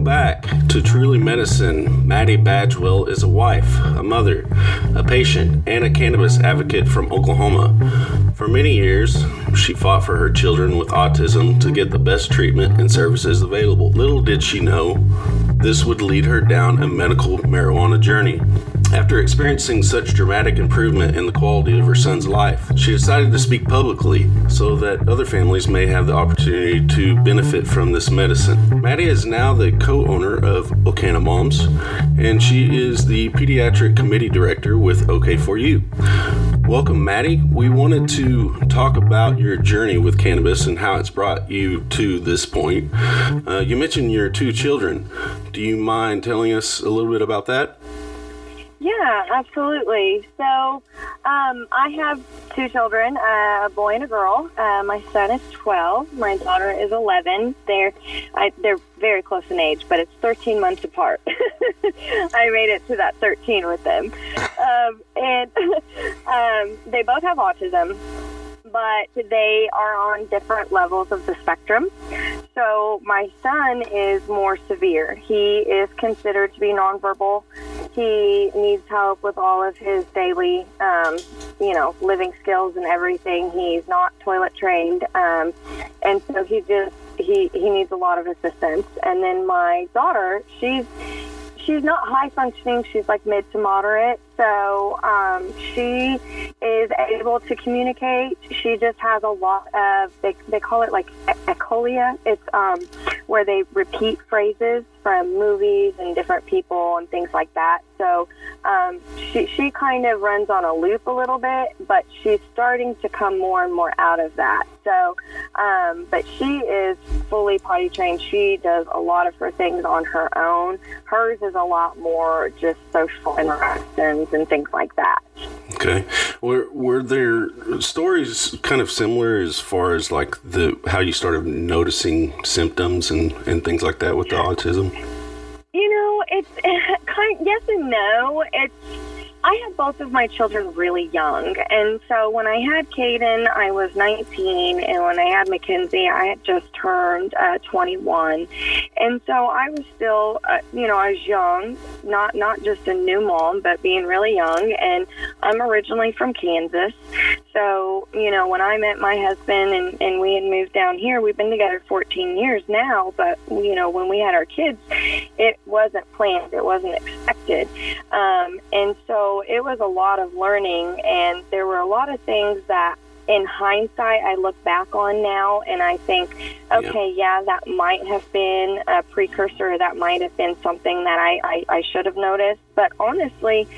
Welcome back to Truly Medicine. Maddie Badgewell is a wife, a mother, a patient, and a cannabis advocate from Oklahoma. For many years, she fought for her children with autism to get the best treatment and services available. Little did she know this would lead her down a medical marijuana journey. After experiencing such dramatic improvement in the quality of her son's life, she decided to speak publicly so that other families may have the opportunity to benefit from this medicine. Maddie is now the co owner of Okana Moms, and she is the pediatric committee director with OK4U. Welcome, Maddie. We wanted to talk about your journey with cannabis and how it's brought you to this point. Uh, you mentioned your two children. Do you mind telling us a little bit about that? Yeah, absolutely. So um, I have two children, uh, a boy and a girl. Uh, my son is 12. My daughter is 11. They're I, they're very close in age, but it's 13 months apart. I made it to that 13 with them, um, and um, they both have autism but they are on different levels of the spectrum. So my son is more severe. He is considered to be nonverbal. He needs help with all of his daily, um, you know, living skills and everything. He's not toilet trained, um, and so he just he he needs a lot of assistance. And then my daughter, she's she's not high functioning. She's like mid to moderate. So um, she is able to communicate. She just has a lot of they, they call it like echolalia. It's um, where they repeat phrases from movies and different people and things like that. So um, she she kind of runs on a loop a little bit, but she's starting to come more and more out of that. So, um, but she is fully potty trained. She does a lot of her things on her own. Hers is a lot more just social interactions and things like that. Okay. Were were there stories kind of similar as far as like the how you started noticing symptoms and, and things like that with the autism? You know, it's kind yes and no. It's I had both of my children really young. And so when I had Caden, I was 19. And when I had Mackenzie, I had just turned uh, 21. And so I was still, uh, you know, I was young, not, not just a new mom, but being really young. And I'm originally from Kansas. So, you know, when I met my husband and, and we had moved down here, we've been together 14 years now. But, you know, when we had our kids, it wasn't planned, it wasn't expected. Um, and so, it was a lot of learning, and there were a lot of things that in hindsight, I look back on now and I think, okay, yeah, that might have been a precursor. That might have been something that I, I, I should have noticed. But honestly,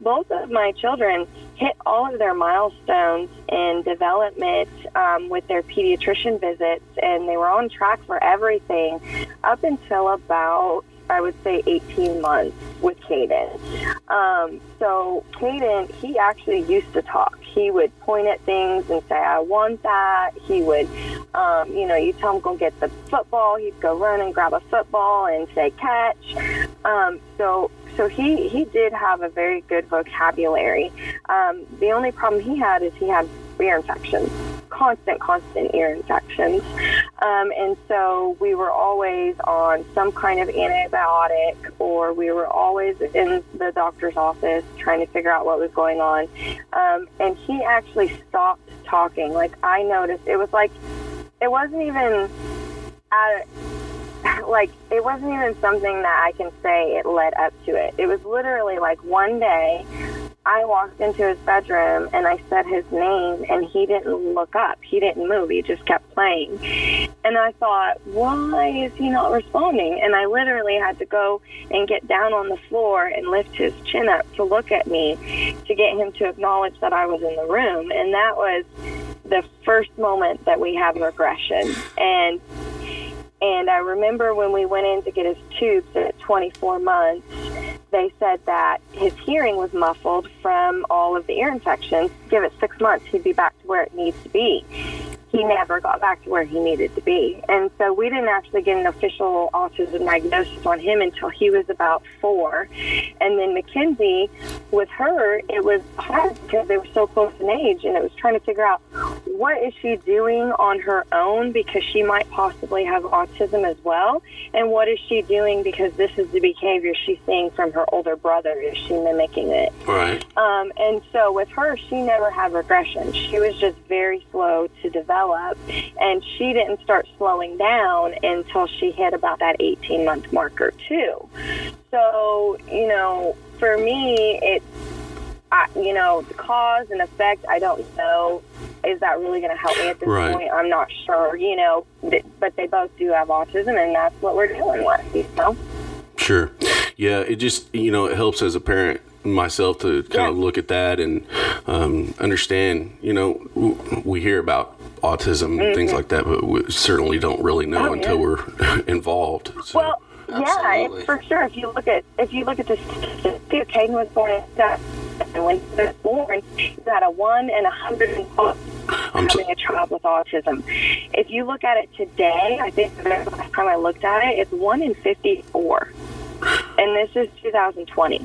both of my children hit all of their milestones in development um, with their pediatrician visits, and they were on track for everything up until about I would say 18 months with Caden. Um, so Caden, he actually used to talk. He would point at things and say, "I want that." He would, um, you know, you tell him go get the football, he'd go run and grab a football and say catch. Um, so so he he did have a very good vocabulary. Um, the only problem he had is he had ear infections constant, constant ear infections. Um, and so we were always on some kind of antibiotic, or we were always in the doctor's office trying to figure out what was going on. Um, and he actually stopped talking. Like I noticed, it was like it wasn't even at like it wasn't even something that I can say it led up to it. It was literally like one day I walked into his bedroom and I said his name and he didn't look up. He didn't move. He just kept playing. And I thought, why is he not responding? And I literally had to go and get down on the floor and lift his chin up to look at me to get him to acknowledge that I was in the room. And that was the first moment that we had regression. And and I remember when we went in to get his tubes at 24 months, they said that his hearing was muffled from all of the ear infections. Give it six months, he'd be back to where it needs to be. He never got back to where he needed to be. And so we didn't actually get an official autism diagnosis on him until he was about four. And then Mackenzie, with her, it was hard because they were so close in age, and it was trying to figure out what is she doing on her own because she might possibly have autism as well? And what is she doing because this is the behavior she's seeing from her older brother? Is she mimicking it? Right. Um, and so with her, she never had regression. She was just very slow to develop, and she didn't start slowing down until she hit about that 18 month marker, too. So, you know, for me, it's I, you know, the cause and effect, I don't know. Is that really going to help me at this Right. point? I'm not sure, you know, but they both do have autism, and that's what we're dealing with, you know? Sure. Yeah, it just you know it helps as a parent myself to kind of look at that and um, understand. You know, we hear about autism and things like that, but we certainly don't really know Mm-hmm. Oh, until yeah. we're involved. So, Well, yeah, Absolutely. it's for sure. If you look at if you look at the statistics, too, Caden was born in and when he was born, he had a one in a hundred and so- having a child with autism. If you look at it today, I think the last time I looked at it, it's one in fifty-four, and this is 2020.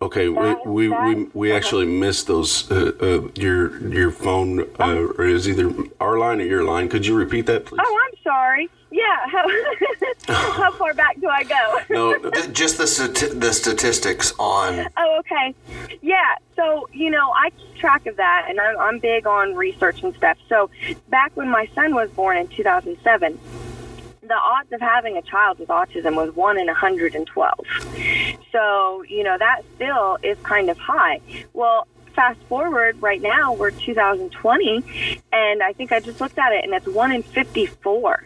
Okay, we that- we, we, that- we actually missed those. Uh, uh, your your phone uh, or is either our line or your line. Could you repeat that, please? Oh, I'm sorry. Yeah, how, how far back do I go? No, Th- Just the stati- the statistics on Oh, okay. Yeah. So, you know, I keep track of that, and I'm, I'm big on research and stuff. So, back when my son was born in 2007, the odds of having a child with autism was 1 in 112. So, you know, that still is kind of high. Well, fast forward right now, we're 2020, and I think I just looked at it, and it's 1 in 54.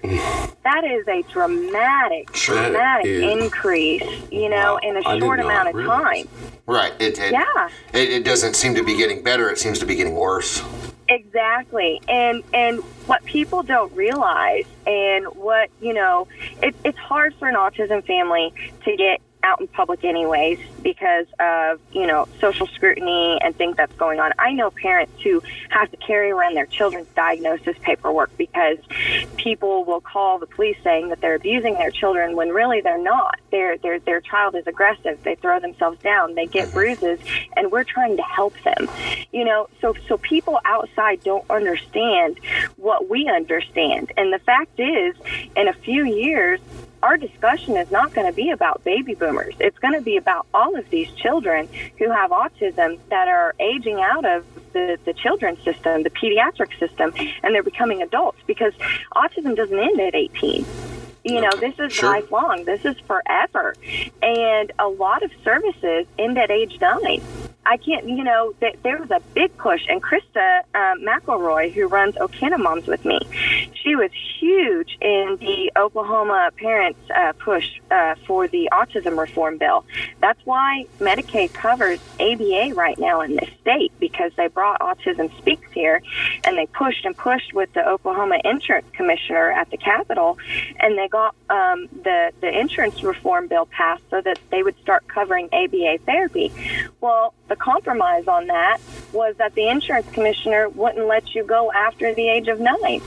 that is a dramatic, That dramatic is- increase, you know, Wow. in a short amount of realize. time. right. It it, Yeah. it it doesn't seem to be getting better. It seems to be getting worse. Exactly, and and what people don't realize, and what you know, it, it's hard for an autism family to get out in public anyways because of you know social scrutiny and things that's going on. I know parents who have to carry around their children's diagnosis paperwork because people will call the police saying that they're abusing their children when really they're not. Their their their child is aggressive. They throw themselves down. They get bruises, and we're trying to help them. You know, so so people outside don't understand what we understand. And the fact is, in a few years, our discussion is not going to be about baby boomers. It's going to be about all of these children who have autism that are aging out of the, the children's system, the pediatric system, and they're becoming adults because autism doesn't end at 18. You know, this is sure. lifelong. This is forever. And a lot of services end at age nine. I can't, you know, th- there was a big push, and Krista um, McElroy, who runs Okina Moms with me, she was huge in the Oklahoma parents uh, push uh, for the autism reform bill. That's why Medicaid covers ABA right now in this state because they brought Autism Speaks here, and they pushed and pushed with the Oklahoma insurance commissioner at the Capitol, and they got um, the the insurance reform bill passed so that they would start covering ABA therapy. Well, the compromise on that was that the insurance commissioner wouldn't let you go after the age of nine.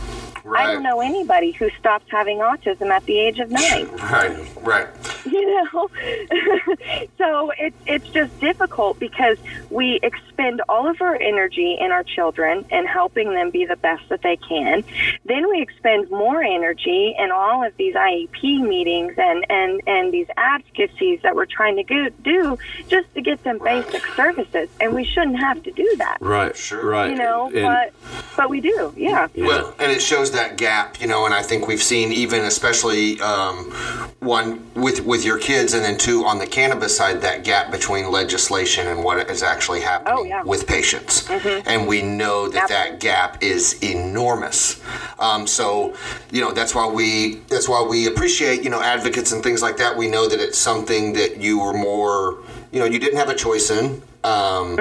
Right. I don't know anybody who stops having autism at the age of nine. Right. Right. You know, so it's it's just difficult because we expend all of our energy in our children and helping them be the best that they can. Then we expend more energy in all of these IEP meetings and and and these advocacies that we're trying to go, do just to get them Right. basic services, and we shouldn't have to do that. right, Sure. right. You know, And- but but we do, yeah. yeah. Well, and it shows that gap, you know, and I think we've seen even especially um, one with with your kids, and then two on the cannabis side, that gap between legislation and what is actually happening Oh, yeah. Mm-hmm. with patients, and we know that that gap is enormous. Um, so, you know, that's why we that's why we appreciate you know advocates and things like that. We know that it's something that you were more, you know, you didn't have a choice in. Um,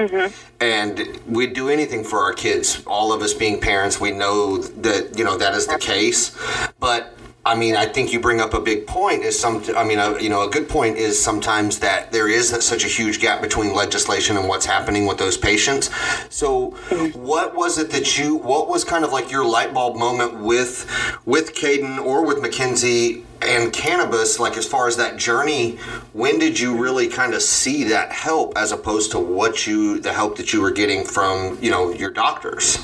and we'd do anything for our kids. All of us being parents, we know that you know that is the case. But I mean, I think you bring up a big point. Is some, I mean, a, you know, a good point is sometimes that there is such a huge gap between legislation and what's happening with those patients. So, what was it that you? What was kind of like your light bulb moment with with Caden or with Mackenzie and cannabis? Like as far as that journey, when did you really kind of see that help as opposed to what you the help that you were getting from you know your doctors?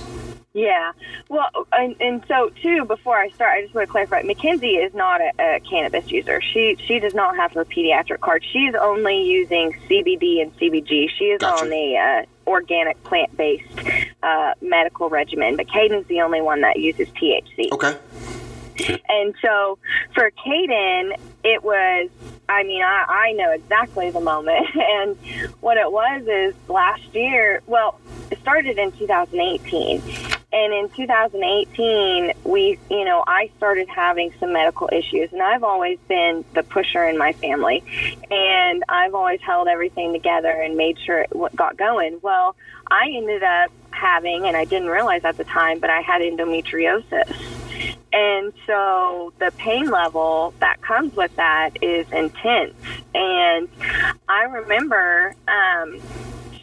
Yeah. Well, and, and so too, before I start, I just want to clarify: Mackenzie is not a, a cannabis user. She she does not have her pediatric card. She's only using CBD and CBG. She is Gotcha. on the uh, organic plant-based uh, medical regimen. But Caden's the only one that uses THC. Okay. And so for Caden, it was, I mean, I, I know exactly the moment. And what it was is last year, well, it started in 2018. And in 2018, we, you know, I started having some medical issues. And I've always been the pusher in my family. And I've always held everything together and made sure it got going. Well, I ended up having, and I didn't realize at the time, but I had endometriosis. And so the pain level that comes with that is intense. And I remember um,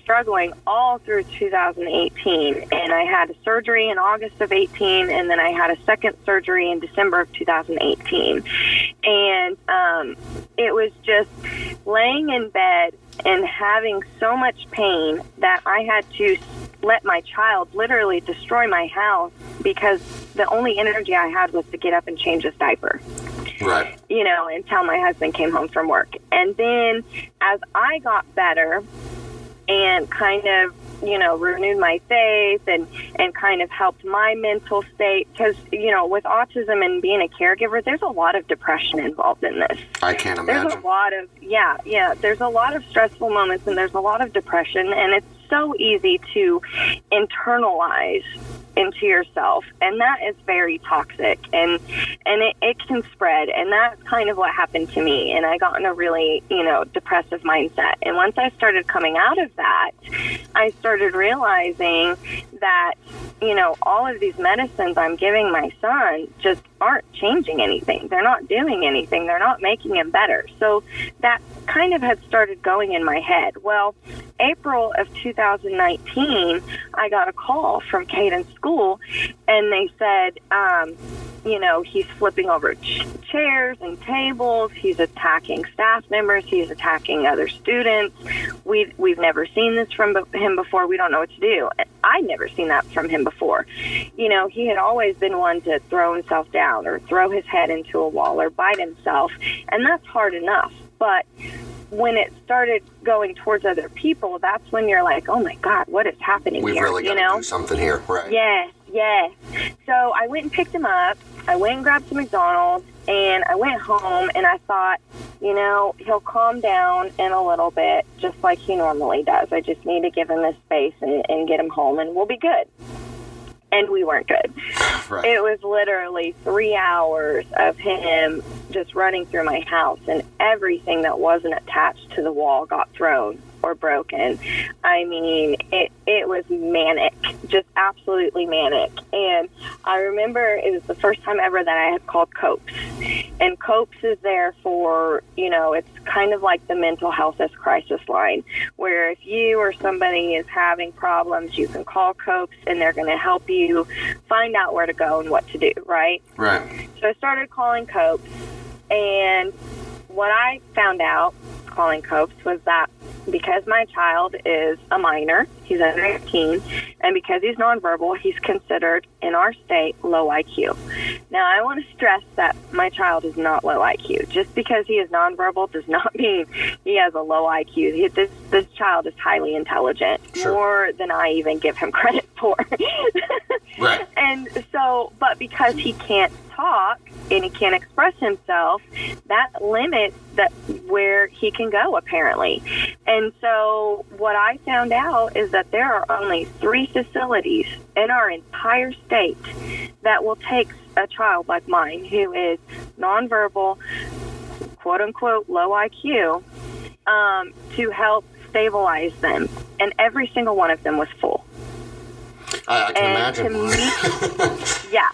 struggling all through 2018. And I had a surgery in August of 18, and then I had a second surgery in December of 2018. And um, it was just laying in bed and having so much pain that I had to let my child literally destroy my house because the only energy I had was to get up and change his diaper Right. you know, until my husband came home from work. And then as I got better and kind of, you know, renewed my faith and, and kind of helped my mental state, because, you know, with autism and being a caregiver, there's a lot of depression involved in this. I can't imagine There's a lot of, yeah, yeah, there's a lot of stressful moments and there's a lot of depression, and it's so easy to internalize into yourself and that is very toxic and and it, it can spread and that's kind of what happened to me and i got in a really you know depressive mindset and once i started coming out of that i started realizing that you know all of these medicines i'm giving my son just aren't changing anything. They're not doing anything. They're not making him better. So that kind of had started going in my head. Well april of 2019 i got a call from caden's school and they said um, you know he's flipping over ch- chairs and tables. He's attacking staff members. He's attacking other students. We've we've never seen this from him before. We don't know what to do. I'd never seen that from him before you know he had always been one to throw himself down or throw his head into a wall or bite himself and that's hard enough but when it started going towards other people, that's when you're like, oh my God, what is happening We've here? really got you to know? do something here, right? Yes, yes. So I went and picked him up. I went and grabbed some McDonald's and I went home and I thought, you know, he'll calm down in a little bit just like he normally does. I just need to give him his space and, and get him home and we'll be good. And we weren't good. Right. It was literally three hours of him just running through my house, and everything that wasn't attached to the wall got thrown or broken. I mean, it it was manic, just absolutely manic. And I remember it was the first time ever that I had called COPES, and COPES is there for you know it's kind of like the mental health as crisis line, where if you or somebody is having problems, you can call COPES, and they're going to help you find out where to go and what to do. Right. right. So I started calling COPES, and what I found out calling COPES was that because my child is a minor, he's under 18, and because he's nonverbal, he's considered in our state low IQ. Now, I want to stress that my child is not low IQ. Just because he is nonverbal does not mean he has a low IQ. He, this this child is highly intelligent, Sure. more than I even give him credit for. Right. And so, but because he can't talk and he can't express himself, that limits that where he can go apparently. And so, what I found out is that there are only three facilities in our entire state that will take a child like mine who is nonverbal, quote unquote, low IQ, um, to help stabilize them. And every single one of them was full I, I can and imagine. me, yeah,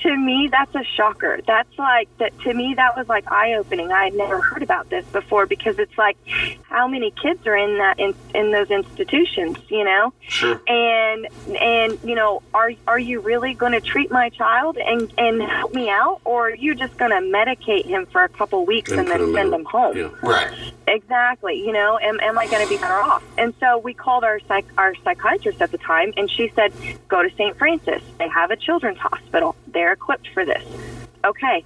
to me that's a shocker that's like that to me that was like eye-opening i had never heard about this before because it's like how many kids are in that in, in those institutions you know Sure. and and you know are are you really going to treat my child and and help me out or are you just going to medicate him for a couple weeks and, And then him send him home Yeah. Right. Exactly. You know, am, am I going to be better off? And so we called our psych, our psychiatrist at the time, and she said, "Go to St. Francis. They have a children's hospital. They're equipped for this." Okay.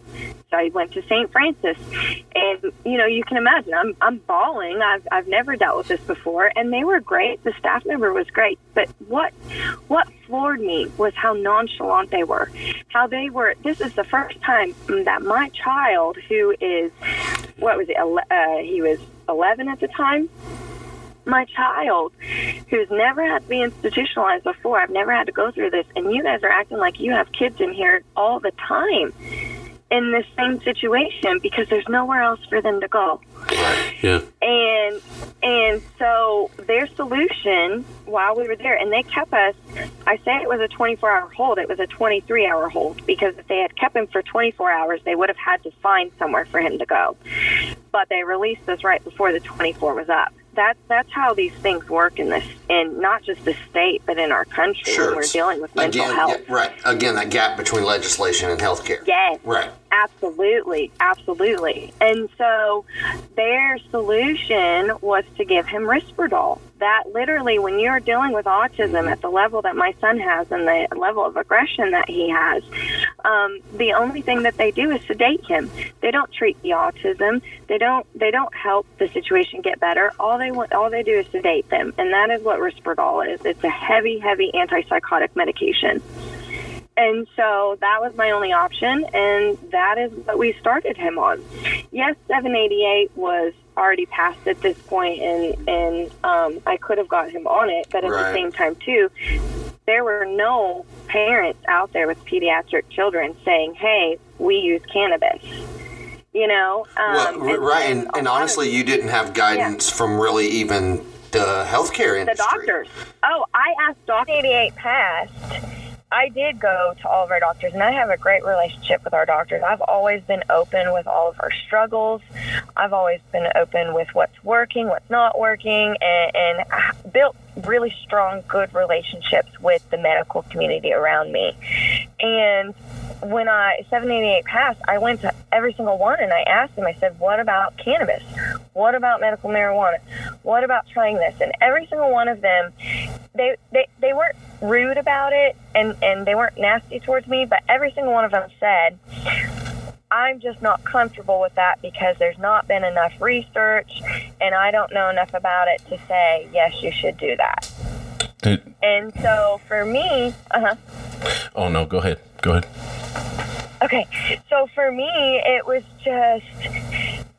So I went to St. Francis, and you know, you can imagine I'm I'm bawling. I've I've never dealt with this before, and they were great. The staff member was great, but what what floored me was how nonchalant they were. How they were. This is the first time that my child, who is what was it? Uh, he was 11 at the time. My child, who's never had to be institutionalized before, I've never had to go through this, and you guys are acting like you have kids in here all the time in this same situation because there's nowhere else for them to go. Yeah. and and so their solution while we were there and they kept us i say it was a 24 hour hold. It was a 23 hour hold because if they had kept him for 24 hours they would have had to find somewhere for him to go. But they released us right before the 24 was up that's that's how these things work in this in not just the state but in our country Sure. when we're dealing with mental Again, health yeah, right. Again, that gap between legislation and healthcare. yes Right. Absolutely, absolutely. And so their solution was to give him Risperdal. That literally, when you're dealing with autism at the level that my son has and the level of aggression that he has, um, the only thing that they do is sedate him. They don't treat the autism. They don't. They don't help the situation get better. All they want, all they do is sedate them, and that is what Risperdal is. It's a heavy, heavy antipsychotic medication. And so that was my only option, and that is what we started him on. Yes, 788 was already passed at this point, and and um, I could have got him on it, but at Right. the same time too, there were no parents out there with pediatric children saying, "Hey, we use cannabis." You know, um, well, r- right. And, and lot of- honestly, you didn't have guidance from really even the healthcare industry. the doctors. Oh, I asked Doctor 88 passed. I did go to all of our doctors, and I have a great relationship with our doctors. I've always been open with all of our struggles. I've always been open with what's working, what's not working, and, and built really strong, good relationships with the medical community around me. And when I 788 passed, I went to every single one and I asked them. I said, "What about cannabis? What about medical marijuana? What about trying this?" And every single one of them, they they, they weren't rude about it and and they weren't nasty towards me, but every single one of them said. I'm just not comfortable with that because there's not been enough research and I don't know enough about it to say, yes, you should do that. It, And so for me, uh huh. oh no, go ahead. Go ahead. Okay, so for me, it was just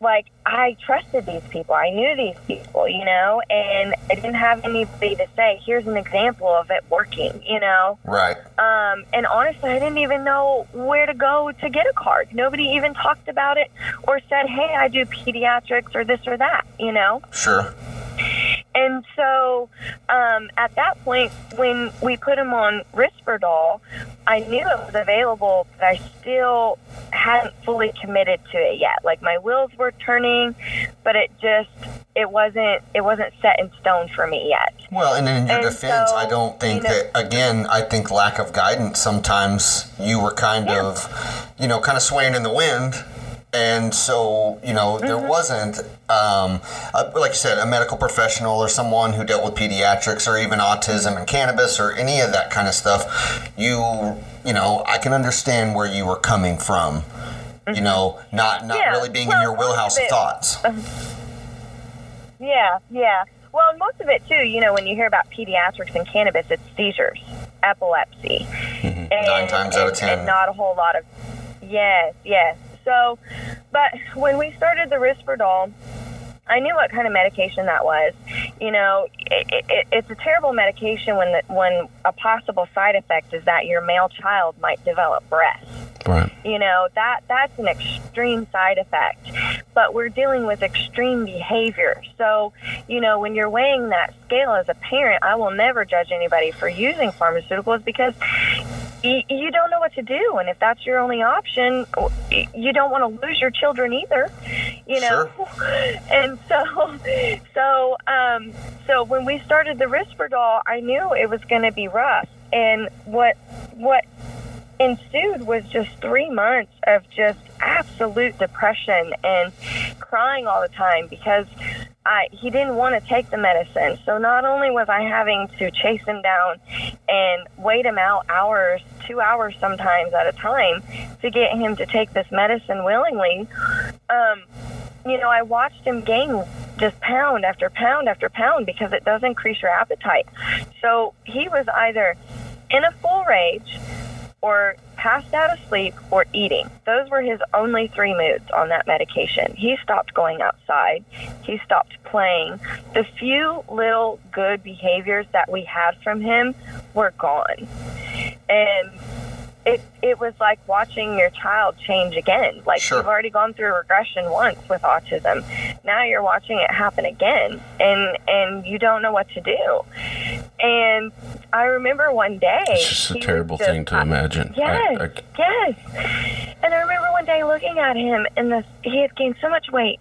like I trusted these people. I knew these people, you know, and I didn't have anybody to say, "Here's an example of it working," you know. Right. Um, and honestly, I didn't even know where to go to get a card. Nobody even talked about it or said, "Hey, I do pediatrics or this or that," you know. Sure. And so um, at that point, when we put him on Risperdal, I knew it was available, but I still hadn't fully committed to it yet. Like my wheels were turning, but it just it wasn't it wasn't set in stone for me yet. Well, and in your And defense, so, I don't think you know- that, again, I think lack of guidance sometimes you were kind Yeah. of, you know, kind of swaying in the wind. And so, you know, there Mm-hmm. wasn't, um, a, like you said, a medical professional or someone who dealt with pediatrics or even autism and cannabis or any of that kind of stuff. You, you know, I can understand where you were coming from. You know, not not Mm-hmm. Yeah, really being in your of wheelhouse of it- thoughts. Yeah, yeah. Well, most of it too, you know, when you hear about pediatrics and cannabis, it's seizures, epilepsy, and, Nine times out of ten. and not a whole lot of. Yes, yes. So, but when we started the Risperdal, I knew what kind of medication that was. You know, it, it, it's a terrible medication when the, when a possible side effect is that your male child might develop breasts. Right. you know that that's an extreme side effect but we're dealing with extreme behavior so you know when you're weighing that scale as a parent i will never judge anybody for using pharmaceuticals because you don't know what to do, and if that's your only option, you don't want to lose your children either. You know, and so so um, so when we started the Risperdal, I knew it was going to be rough, and what what ensued was just three months of just absolute depression and crying all the time because I, he didn't want to take the medicine. So not only was I having to chase him down and wait him out hours, two hours sometimes at a time to get him to take this medicine willingly, um, you know, I watched him gain just pound after pound after pound because it does increase your appetite. So he was either in a full rage or passed out asleep or eating. Those were his only three moods on that medication. He stopped going outside. He stopped playing. The few little good behaviors that we had from him were gone. And it it was like watching your child change again. Like Sure. you've already gone through regression once with autism. Now you're watching it happen again and and you don't know what to do. And I remember one day It's just a terrible just- thing to I- imagine. Yes, I- yes. And I remember one day looking at him, and the, he had gained so much weight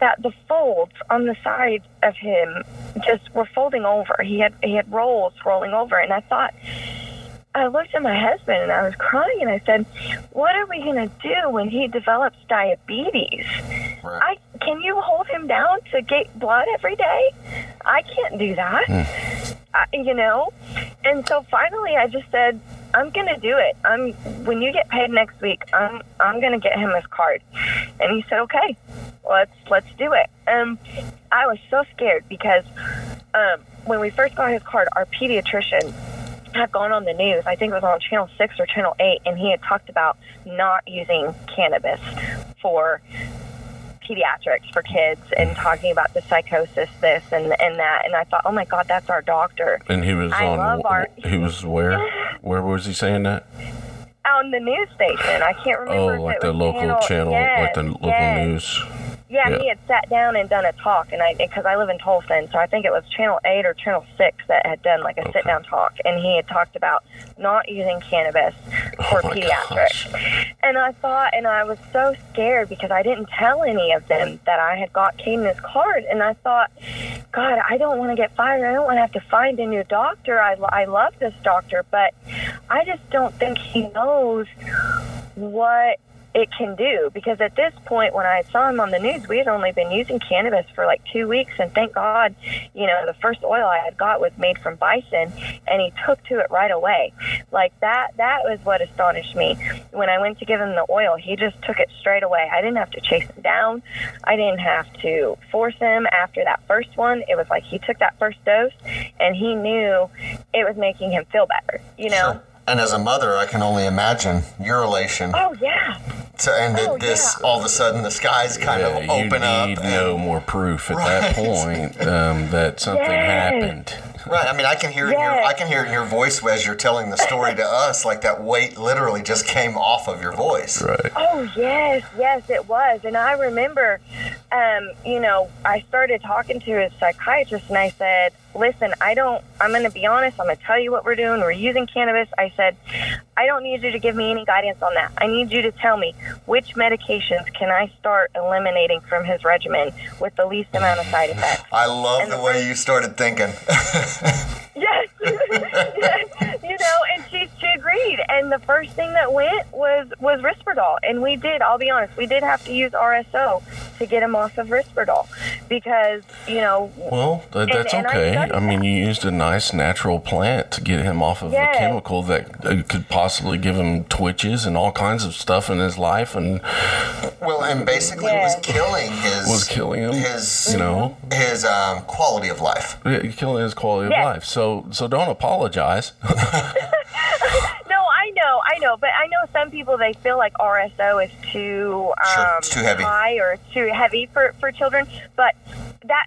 that the folds on the sides of him just were folding over. He had he had rolls rolling over, and I thought. I looked at my husband and I was crying and I said, "What are we going to do when he develops diabetes? Right. I can you hold him down to get blood every day? I can't do that. I, you know." And so finally, I just said, "I'm going to do it. I'm when you get paid next week, I'm I'm going to get him his card." And he said, "Okay, let's let's do it." Um, I was so scared because um, when we first got his card, our pediatrician had gone on the news. I think it was on Channel Six or Channel Eight, and he had talked about not using cannabis for pediatrics for kids and mm. talking about the psychosis, this and and that. And I thought, oh my God, that's our doctor. and he was I on. love our- He was where? Where was he saying that? On the news station, I can't remember. Oh, like the local channel, yes, like the local yes. news. Yeah, Yeah. he had sat down and done a talk, and I because I live in Tulsa, and so I think it was Channel Eight or Channel Six that had done like a Okay. sit down talk, and he had talked about not using cannabis oh for Oh pediatrics. gosh. And I thought, and I was so scared because I didn't tell any of them that I had got Caden's card, and I thought, God, I don't want to get fired. I don't want to have to find a new doctor. I, I love this doctor, but I just don't think he knows what it can do. Because at this point when I saw him on the news we had only been using cannabis for like two weeks. And thank God you know the first oil I had got was made from bison and he took to it right away. Like that that was what astonished me. When I went to give him the oil he just took it straight away. I didn't have to chase him down. I didn't have to force him. After that first one it was like he took that first dose and he knew it was making him feel better you know. And as a mother, I can only imagine your elation. oh yeah To, and that Oh, this, yeah. all of a sudden, the skies kind Yeah, of you open up. need and- no more proof at that point um, that something Yes. happened. Right. I mean, I can hear it in your, I can hear your voice as you're telling the story to us, like that weight literally just came off of your voice. Right. Oh yes, yes, it was. And I remember, um, you know, I started talking to a psychiatrist, and I said, "Listen, I don't. I'm going to be honest. I'm going to tell you what we're doing. We're using cannabis." I said, "I don't need you to give me any guidance on that. I need you to tell me which medications can I start eliminating from his regimen with the least amount of side effects." I love And the the way first- you started thinking. Yes. Yes. you know, and she she agreed. And the first thing that went was was Risperdal, and we did. I'll be honest, we did have to use RSO to get him off of Risperdal because you know. Well, th- that's and okay. I, mean, you used a nice natural plant to get him off of Yes. a chemical that uh, could possibly give him twitches and all kinds of stuff in his life, and well, and basically Yeah. was killing his was killing him. his you know, his um, quality of life. Yeah, killing his quality Yes. of life. So, so don't apologize. No, I know, I know, but I know some people they feel like RSO is too um, Sure, it's too heavy. high or too heavy for for children, but that.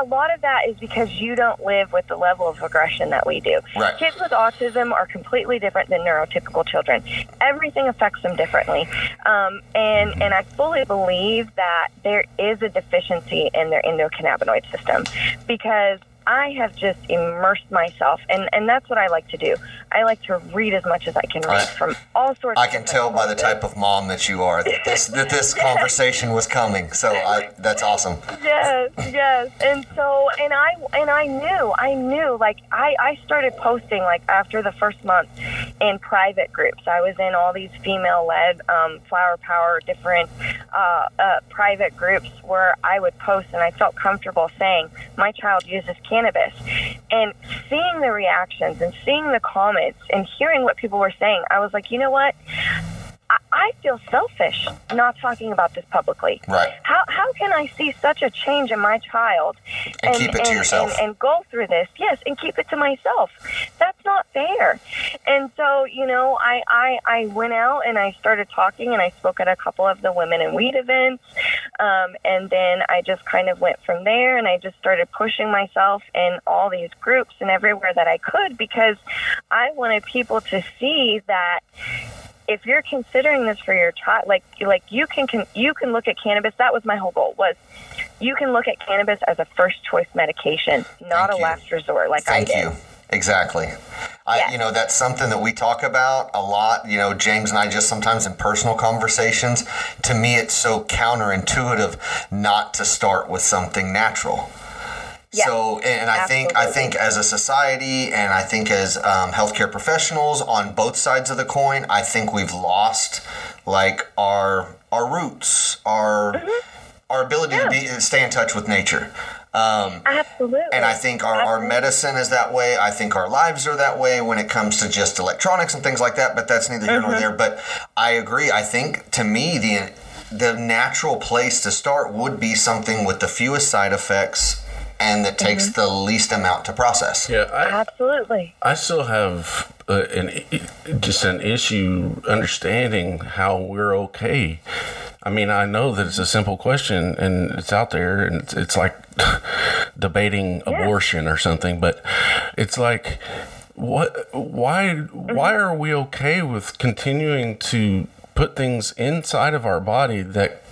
A lot of that is because you don't live with the level of aggression that we do. Right. Kids with autism are completely different than neurotypical children. Everything affects them differently, um, and and I fully believe that there is a deficiency in their endocannabinoid system because I have just immersed myself, and, and that's what I like to do. I like to read as much as I can read Right. from all sorts. I can tell by the type of mom that you are that this that this conversation was coming. So I that's awesome. yes, yes. And so, and I, and I knew, I knew, like, I, I started posting, like, after the first month in private groups. I was in all these female led, um, flower power, different, uh, uh, private groups where I would post and I felt comfortable saying, my child uses cannabis. And seeing the reactions and seeing the comments and hearing what people were saying, I was like, you know what? I, feel selfish not talking about this publicly. Right. How, how can I see such a change in my child And keep it to yourself. And, and go through this? Yes, and keep it to myself. That's not fair. And so, you know, I, I, I went out and I started talking and I spoke at a couple of the women in weed events. Um, and then I just kind of went from there and I just started pushing myself in all these groups and everywhere that I could because I wanted people to see that if you're considering this for your child, like like you can, can you can look at cannabis. That was my whole goal was you can look at cannabis as a first choice medication, not Thank a you. last resort like Thank I did. you. Exactly. I, Yes. you know, that's something that we talk about a lot. You know, James and I just sometimes in personal conversations. To me, it's so counterintuitive not to start with something natural. Yeah, So, and I think I think as a society, and I think as um, healthcare professionals on both sides of the coin, I think we've lost like our our roots, our our ability to be stay in touch with nature. Um, Absolutely. and I think our, our medicine is that way. I think our lives are that way when it comes to just electronics and things like that. But that's neither here Mm-hmm. nor there. But I agree. I think to me the the natural place to start would be something with the fewest side effects and that takes Mm-hmm. the least amount to process. Yeah, I, Absolutely. I still have uh, an just an issue understanding how we're okay. I mean, I know that it's a simple question and it's out there, and it's, it's like debating abortion or something, but it's like, what? Why? Why are we okay with continuing to put things inside of our body that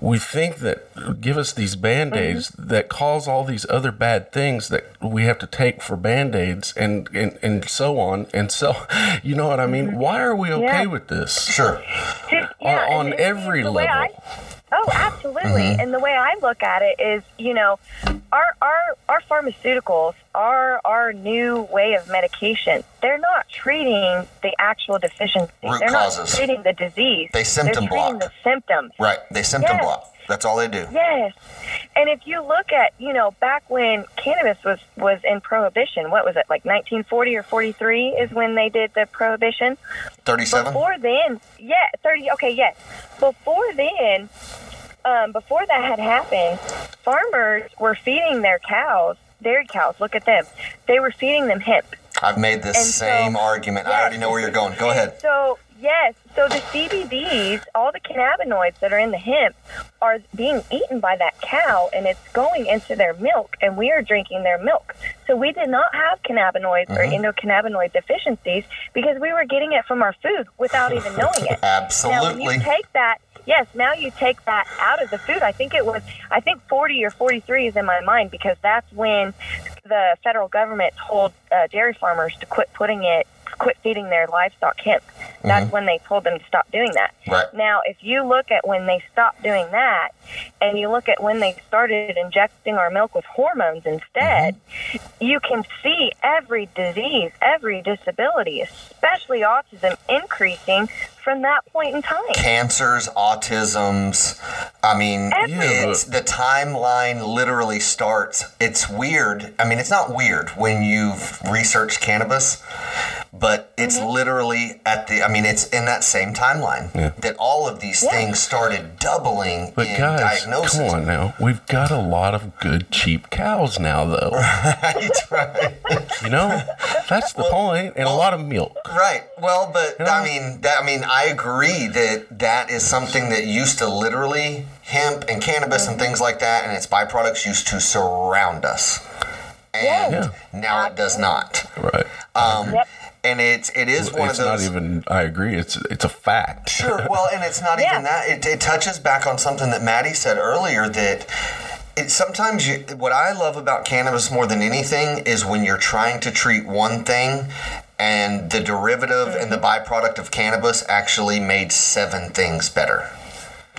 we think that give us these band-aids that cause all these other bad things that we have to take for band-aids and, and, and so on and so you know what i mean why are we okay Yeah. with this Sure. Yeah, on and every level. I- oh, absolutely. Mm-hmm. And the way I look at it is, you know, our our our pharmaceuticals, our our new way of medication, they're not treating the actual deficiency. Root they're causes. not treating the disease. They symptom they're treating block. the symptoms. Right. They symptom Yes. block. That's all they do. Yes. And if you look at, you know, back when cannabis was was in prohibition, what was it? Like 1940 or 43 is when they did the prohibition. 37? Before then, yeah, 30, okay, yes. Before then, um, before that had happened, farmers were feeding their cows, dairy cows, look at them. They were feeding them hemp. I've made this And so- same argument. I already know where you're going. Go ahead. So, yes, so the CBDs, all the cannabinoids that are in the hemp, are being eaten by that cow and it's going into their milk, and we are drinking their milk. So, we did not have cannabinoids or endocannabinoid deficiencies because we were getting it from our food without even knowing it. Absolutely. Now, you take that, yes, now you take that out of the food. I think it was, I think 40 or 43 is in my mind because that's when the federal government told uh, dairy farmers to quit putting it, quit feeding their livestock hemp. That's mm-hmm. when they told them to stop doing that. Right. Now, if you look at when they stopped doing that, and you look at when they started injecting our milk with hormones instead, you can see every disease, every disability, especially autism, increasing from that point in time. cancers, autisms. I mean, Everything. it's the timeline literally starts. It's weird. I mean, it's not weird when you've researched cannabis, but it's Mm-hmm. literally at the. I mean, it's in that same timeline that all of these Yeah. things started doubling but in guys diagnosis. come on now we've got a lot of good cheap cows now though right, right. you know that's the point. point and a lot of milk Right. Well, but You know? I mean, that, I mean, I agree that that is something that used to literally hemp and cannabis and things like that, and its byproducts used to surround us, and Yeah. now it does not. right Um, Yep. And it's it is one it's of not those. even i agree it's it's a fact Sure. Well, and it's not Yeah. even that. It, it touches back on something that Maddie said earlier that it, sometimes you, what I love about cannabis more than anything is when you're trying to treat one thing and the derivative and the mm-hmm. byproduct of cannabis actually made seven things better.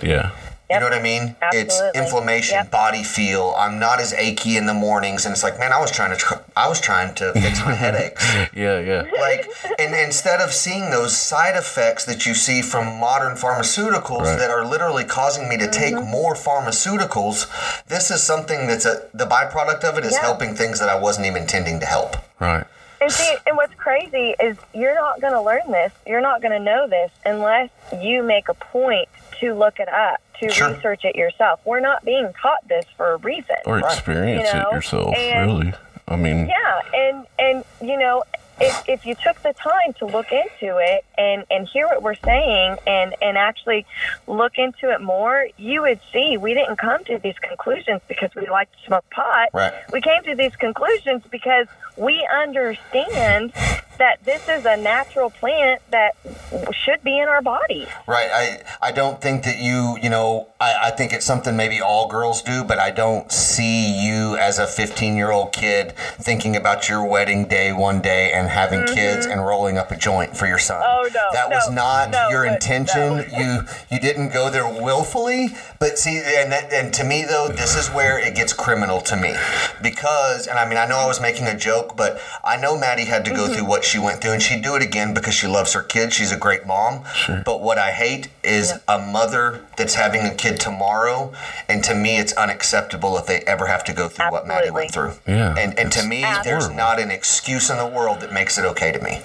Yeah. You know what I mean? Absolutely. It's inflammation, Yep. body feel. I'm not as achy in the mornings, and it's like, man, I was trying to, tr- I was trying to fix my headaches. Yeah, yeah. Like, and instead of seeing those side effects that you see from modern pharmaceuticals Right. that are literally causing me to take mm-hmm. more pharmaceuticals, this is something that's a the byproduct of it is Yeah. helping things that I wasn't even intending to help. Right. And see, and what's crazy is you're not going to learn this. You're not going to know this unless you make a point to look it up, to Sure. research it yourself. We're not being taught this for a reason. Or experience You know, it yourself, and- really. I mean, Yeah, and and you know, if if you took the time to look into it and and hear what we're saying and and actually look into it more, you would see we didn't come to these conclusions because we like to smoke pot. Right. We came to these conclusions because we understand that this is a natural plant that should be in our bodies. Right. I I don't think that you, you know, I, I think it's something maybe all girls do, but I don't see you as a 15 year old kid thinking about your wedding day one day and having kids and rolling up a joint for your son. Mm-hmm. Oh, no, That was not no, your intention. no. You you didn't go there willfully, but see, and that, and to me though, this is where it gets criminal to me because, and I mean, I know I was making a joke, but I know Maddie had to go Mm-hmm. through what she went through, and she'd do it again because she loves her kids. She's a great mom. But what I hate is a mother that's having a kid tomorrow, and to me, it's unacceptable if they ever have to go through what Maddie went through. Yeah, And and to it's me, there's not an excuse in the world that makes it okay to me.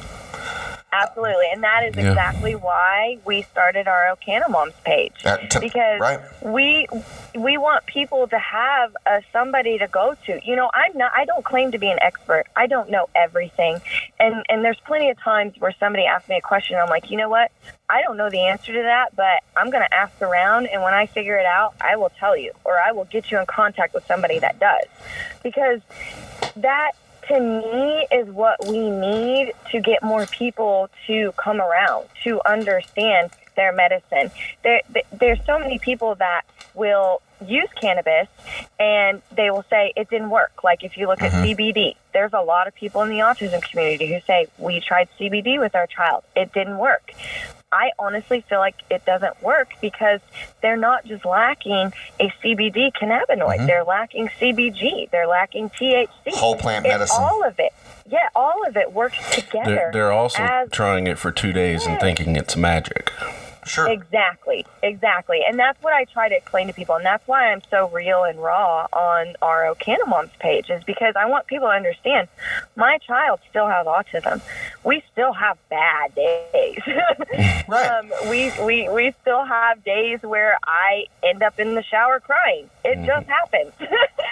Absolutely, and that is Yeah. exactly why we started our Okana Moms page to- because right. we we want people to have uh, somebody to go to. You know, I'm not. I don't claim to be an expert. I don't know everything, and and there's plenty of times where somebody asks me a question. I'm like, you know what? I don't know the answer to that, but I'm going to ask around, and when I figure it out, I will tell you, or I will get you in contact with somebody that does, because that to me is what we need to get more people to come around to understand their medicine. There, there's so many people that will use cannabis and they will say it didn't work. Like if you look at mm-hmm. CBD, there's a lot of people in the autism community who say we tried CBD with our child, it didn't work. I honestly feel like it doesn't work because they're not just lacking a CBD cannabinoid. Mm-hmm. They're lacking CBG. They're lacking THC. Whole plant It's medicine. all of it. Yeah, all of it works together. they're, they're also trying it for two days and thinking it's magic. Sure. Exactly, exactly. And that's what I try to explain to people. And that's why I'm so real and raw on our Okana Moms page, is because I want people to understand my child still has autism. We still have bad days. Right. um, we, we, we still have days where I end up in the shower crying. It just happens.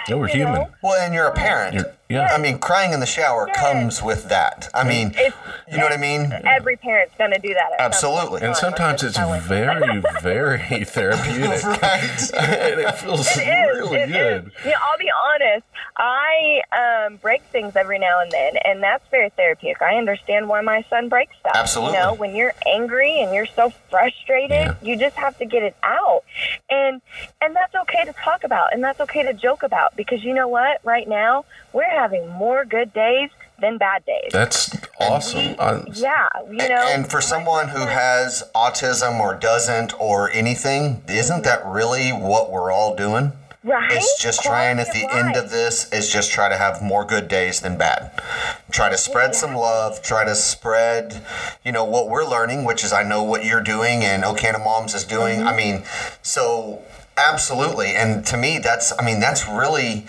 Yeah, we're You know? human. Well, and you're a parent. You're- yeah. I mean, crying in the shower Yes. comes with that. I mean, It's, you know what I mean? every parent's going to do that. at Absolutely. point And sometimes it's very, very therapeutic. right. and it feels It is. really it is. good. Yeah, I'll be honest. I um, break things every now and then, and that's very therapeutic. I understand why my son breaks stuff. Absolutely. You know, when you're angry and you're so frustrated, Yeah. you just have to get it out, and and that's okay to talk about, and that's okay to joke about, because you know what? Right now, we're having more good days than bad days. That's awesome. I- yeah, you know. and for someone who has autism or doesn't or anything, isn't that really what we're all doing? right? It's just trying at Quality the end of this is just try to have more good days than bad. Try to spread some love, try to spread, you know, what we're learning, which is I know what you're doing and Okana Moms is doing. Mm-hmm. I mean, so absolutely. And to me that's I mean, that's really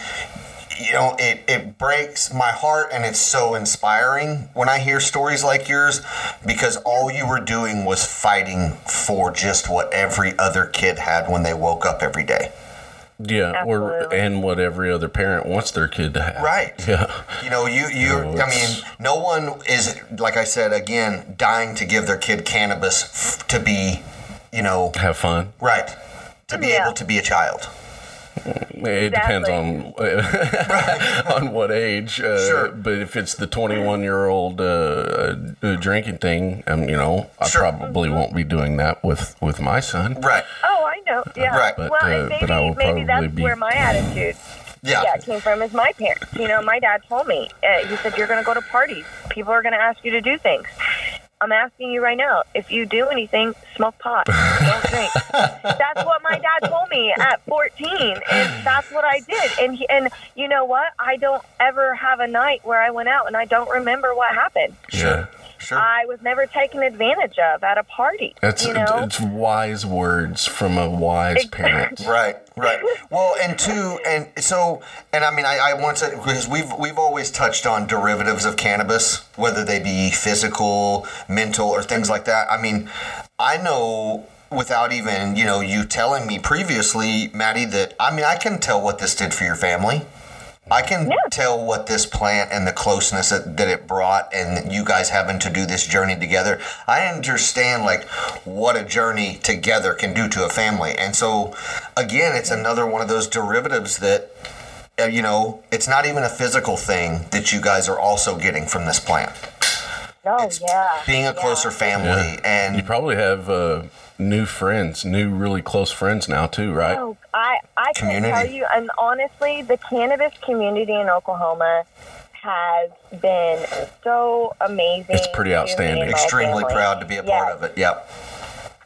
you know, it, it breaks my heart and it's so inspiring when I hear stories like yours because all you were doing was fighting for just what every other kid had when they woke up every day. yeah, or Absolutely. and what every other parent wants their kid to have. Right. Yeah. You know, you you. No, I mean, no one is like I said again, dying to give their kid cannabis f- to be, you know, Have fun. right, to be Yeah. able to be a child. It depends on on what age. Uh, Sure. But if it's the 21 year old uh, uh, drinking thing, um, you know, I Sure. probably won't be doing that with with my son. Right. Oh, I know. yeah. Right. But, well, uh, and maybe but I will maybe that's be- where my attitude Yeah. yeah came from is my parents. You know, my dad told me uh, he said you're going to go to parties. People are going to ask you to do things. I'm asking you right now. If you do anything, smoke pot. Don't drink. that's what my dad told me at 14, and that's what I did. And he, and you know what? I don't ever have a night where I went out and I don't remember what happened. Yeah. Sure. I was never taken advantage of at a party. That's you know. it's wise words from a wise parent. Right, right. Well, and two, and so, and I mean, I, I want to because we've we've always touched on derivatives of cannabis, whether they be physical, mental, or things like that. I mean, I know without even you know you telling me previously, Maddie, that I mean, I can tell what this did for your family. I can Yeah. tell what this plant and the closeness that, that it brought, and you guys having to do this journey together. I understand like what a journey together can do to a family, and so again, it's another one of those derivatives that uh, you know it's not even a physical thing that you guys are also getting from this plant. Oh It's yeah. being a yeah. closer family, and You probably have uh, new friends, new really close friends now too, right? Oh, I I can Community. tell you, and honestly, the cannabis community in Oklahoma has been so amazing. It's pretty outstanding. extremely family. proud to be a part of it. Yep.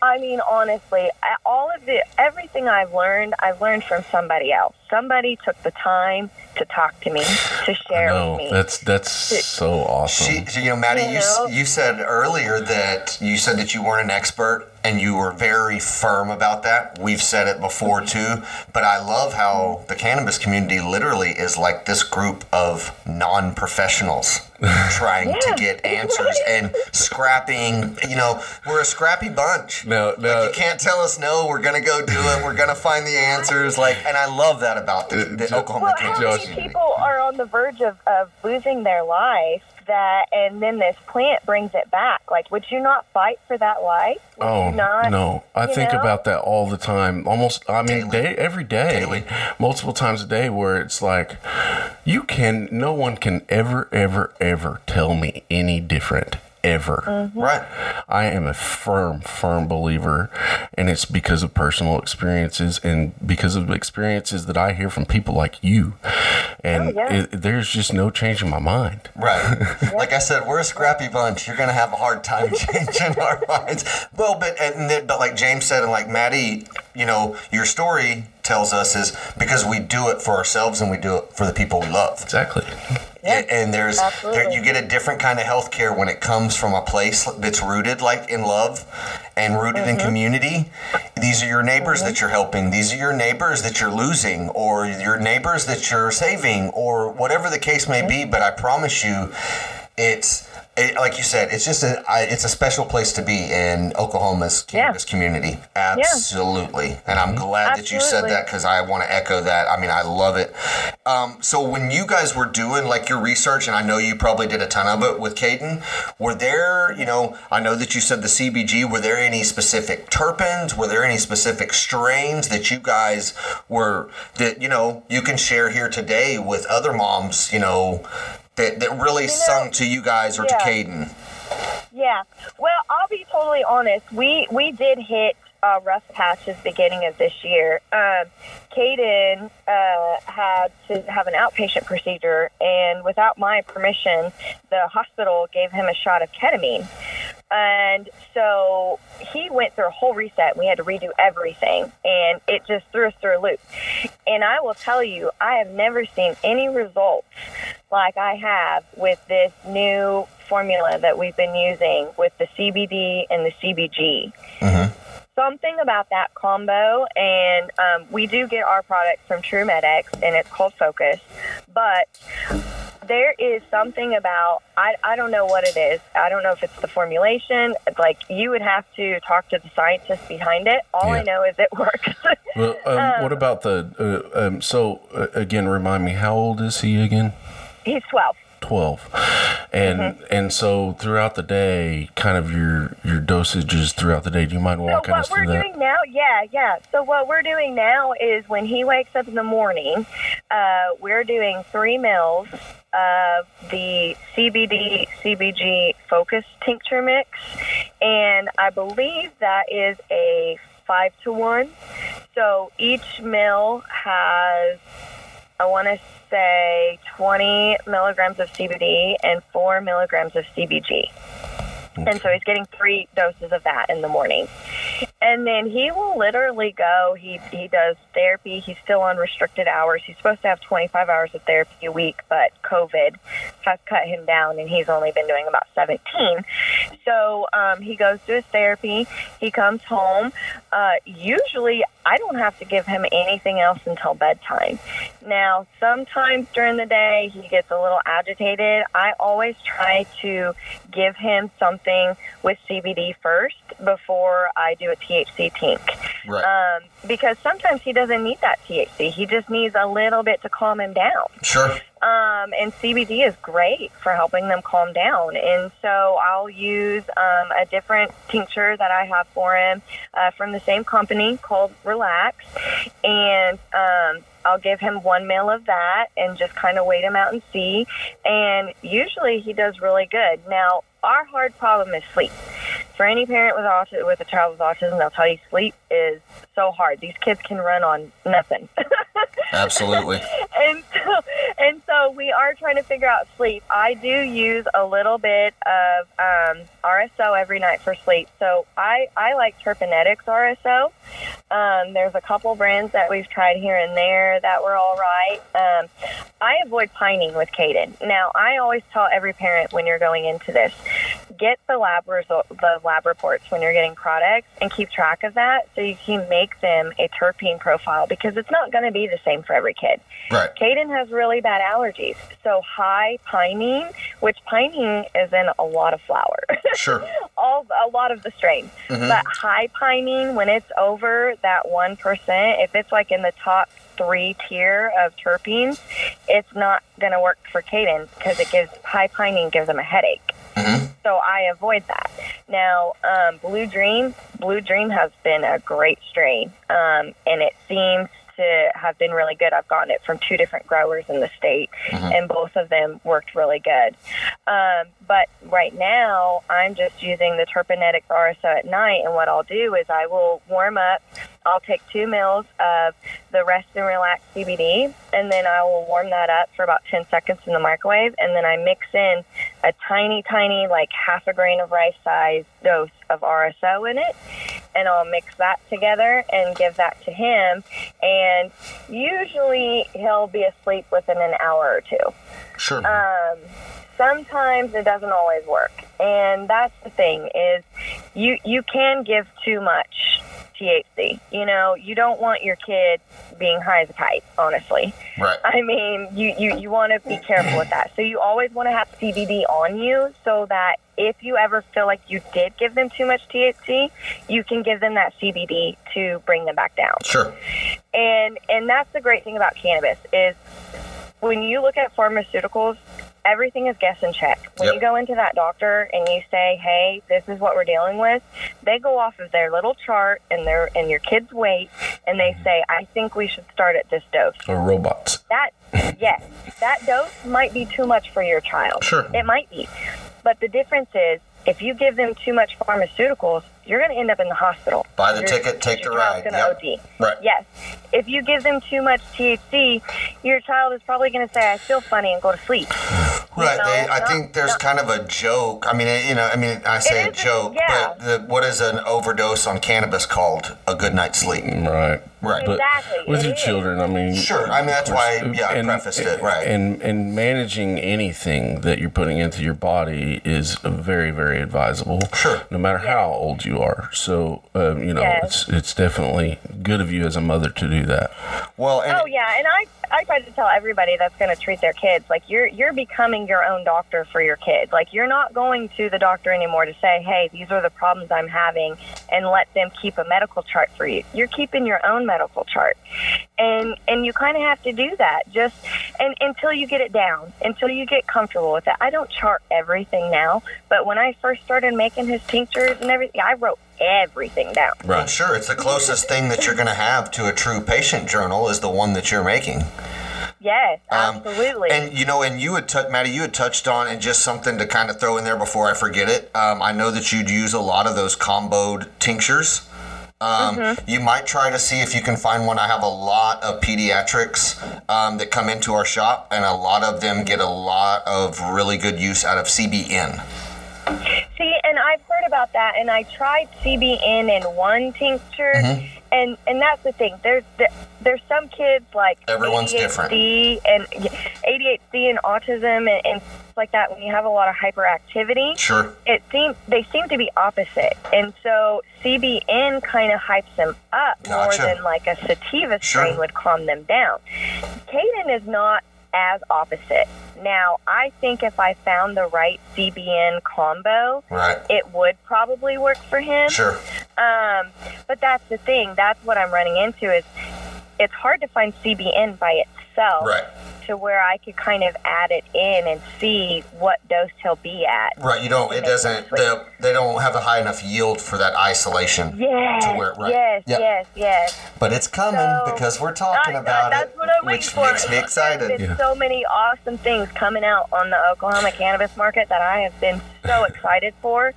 I mean, honestly, all of the everything I've learned, I've learned from somebody else. Somebody took the time to talk to me, to share no, with me. that's that's so awesome. She, you know, Maddie, You you, s know? you said earlier that you said that you weren't an expert and you were very firm about that. We've said it before mm-hmm. too, but I love how the cannabis community literally is like this group of non-professionals trying to get answers and scrapping. You know, we're a scrappy bunch. No, no. You can't tell us no. We're gonna go do it. We're gonna find the answers. Like, and I love that about the, the Jo- Oklahoma well, cannabis how many Josh- community. People are on the verge of, of losing their life that, and then this plant brings it back? Like, would you not fight for that life? Would Oh you not, no! I think know? about that all the time. Almost, I mean, Daily. day every day, Daily. multiple times a day. Where it's like, you can, no one can ever, ever, ever tell me any different. Ever. Mm-hmm. Right. I am a firm, firm believer, and it's because of personal experiences and because of experiences that I hear from people like you. And Oh, yeah. it, there's just no changing my mind. Right. Like I said, we're a scrappy bunch. You're gonna have a hard time changing our minds. Well, but and but like James said, and like Maddie, you know, your story tells us is because we do it for ourselves and we do it for the people we love. Exactly. Yeah, and there's there, absolutely. you get a different kind of health care when it comes from a place that's rooted like in love and rooted Mm-hmm. in community these are your neighbors that you're helping these are your neighbors that you're losing or your neighbors that you're saving or whatever the case may be but i promise you it's it, like you said, it's just a I, it's a special place to be in Oklahoma's Yeah. cannabis community. Absolutely, and I'm glad that you said that because I want to echo that. I mean, I love it. Um, so when you guys were doing like your research, and I know you probably did a ton of it with Caden, were there, you know, I know that you said the CBG. Were there any specific terpenes? Were there any specific strains that you guys were that you know you can share here today with other moms? You know. That, that really sung to you guys or to yeah. Caden. Yeah. Well, I'll be totally honest. We we did hit uh, rough patches beginning of this year. Um, Caden uh, had to have an outpatient procedure, and without my permission, the hospital gave him a shot of ketamine. And so he went through a whole reset. We had to redo everything, and it just threw us through a loop. And I will tell you, I have never seen any results like I have with this new formula that we've been using with the CBD and the CBG. Something about that combo, and um, we do get our product from True MedX, and it's called Focus, but there is something about I, I don't know what it is. I don't know if it's the formulation. Like you would have to talk to the scientists behind it. All I know is it works. Well, um, what about the? Uh, um, so uh, again, remind me, how old is he again? He's twelve. 12 and Mm-hmm. and so throughout the day kind of your your dosages throughout the day do you mind walking So what us we're through that doing now, yeah, yeah. So what we're doing now is when he wakes up in the morning, uh, we're doing three mils of the CBD CBG focus tincture mix, and I believe that is a five to one. So each mill has, I want to say, 20 milligrams of CBD and four milligrams of CBG. And so he's getting three doses of that in the morning. And then he will literally go, he, he does therapy. He's still on restricted hours. He's supposed to have 25 hours of therapy a week, but COVID has cut him down and he's only been doing about 17. So um, he goes to his therapy. He comes home. Uh, usually, I don't have to give him anything else until bedtime. Now, sometimes during the day, he gets a little agitated. I always try to give him something with CBD first before I do a THC tink. Right. Um, because sometimes he doesn't need that THC. He just needs a little bit to calm him down. Sure. Um, and CBD is great for helping them calm down. And so I'll use um, a different tincture that I have for him uh, from the same company called Relax. And um, I'll give him one meal of that and just kind of wait him out and see. And usually he does really good. Now, our hard problem is sleep. For any parent with autism, with a child with autism, they'll tell you sleep is so hard. These kids can run on nothing. Absolutely. and so, and so we are trying to figure out sleep. I do use a little bit of um, RSO every night for sleep. So I, I like Terpenetics RSO. Um, there's a couple brands that we've tried here and there that were all right. Um, I avoid pinene with Caden. Now, I always tell every parent when you're going into this, get the lab result, the lab reports when you're getting products, and keep track of that so you can make them a terpene profile because it's not going to be the same for every kid. Right. Caden has really bad allergies, so high pinene, which pinene is in a lot of flower. Sure. all a lot of the strains. But high pinene, when it's over that one percent, if it's like in the top three tier of terpenes, it's not going to work for Caden because it gives high pinene gives him a headache. So I avoid that. Now, um, Blue Dream, Blue Dream has been a great strain, um, and it seems to have been really good. I've gotten it from two different growers in the state, and both of them worked really good. Um, but right now, I'm just using the Terpenetic RSO at night, and what I'll do is I will warm up. I'll take two mils of the Rest and Relax CBD, and then I will warm that up for about 10 seconds in the microwave, and then I mix in a tiny, tiny, like half a grain of rice size dose of RSO in it, and I'll mix that together and give that to him. And usually he'll be asleep within an hour or two. Sure. Um, sometimes it doesn't always work, and that's the thing is you you can give too much THC. You know, you don't want your kid being high as a kite. Honestly, right. I mean, you you you want to be careful with that. So you always want to have CBD on you so that if you ever feel like you did give them too much THC, you can give them that CBD to bring them back down Sure. and and that's the great thing about cannabis is when you look at pharmaceuticals everything is guess and check when Yep. you go into that doctor and you say hey this is what we're dealing with they go off of their little chart and their and your kid's weight and they mm-hmm. say i think we should start at this dose Or robots. that yes that dose might be too much for your child Sure. it might be but the difference is if you give them too much pharmaceuticals you're going to end up in the hospital Buy the Your- ticket, take the ride. gonna Yep. OD. Right. Yes. If you give them too much THC, your child is probably going to say, "I feel funny" and go to sleep. Right. know, they, I not- think there's not- kind of a joke. I mean, you know, I mean, I say a is a- joke, yeah. but the, what is an overdose on cannabis called? A good night's sleep. Right. Right. But Exactly, with it your is. children, I mean. Sure. I mean, that's why, yeah, I and- prefaced it. Right. And and managing anything that you're putting into your body is very very advisable. Sure. No matter how old you are. So um, you know Yes. it's it's definitely good of you as a mother to do that. well, and Oh yeah, and I I try to tell everybody that's going to treat their kids like you're you're becoming your own doctor for your kid. Like you're not going to the doctor anymore to say, "Hey, these are the problems I'm having," and let them keep a medical chart for you. You're keeping your own medical chart, and and you kind of have to do that just and until you get it down, until you get comfortable with it. I don't chart everything now, but when I first started making his tinctures and everything, I wrote everything down. Right. Sure. It's the closest thing that you're going to have to a true patient journal is the one that you're making. Yes, Um, absolutely. And you know, and you had t- Maddie, you had touched on, and just something to kind of throw in there before I forget it. Um, I know that you'd use a lot of those comboed tinctures. Um, mm-hmm. You might try to see if you can find one. I have a lot of pediatrics um, that come into our shop, and a lot of them get a lot of really good use out of CBN. See, and I've heard about that, and I tried CBN in one tincture, mm-hmm. and and that's the thing. There's there's some kids like everyone's ADHD different, and ADHD and autism and, and like that. When you have a lot of hyperactivity, sure, it seems they seem to be opposite, and so CBN kind of hypes them up gotcha. more than like a sativa strain sure. would calm them down. Caden is not as opposite. Now, I think if I found the right CBN combo, right. it would probably work for him. Sure. Um, but that's the thing. That's what I'm running into is it's hard to find CBN by itself. Right to where I could kind of add it in and see what dose he'll be at. Right. You don't. It doesn't. They, they don't have a high enough yield for that isolation. Yes. To where, right. Yes. Yep. Yes. Yes. But it's coming so, because we're talking I, about that's it, what I'm which for. makes me excited. There's yeah. so many awesome things coming out on the Oklahoma cannabis market that I have been so excited for.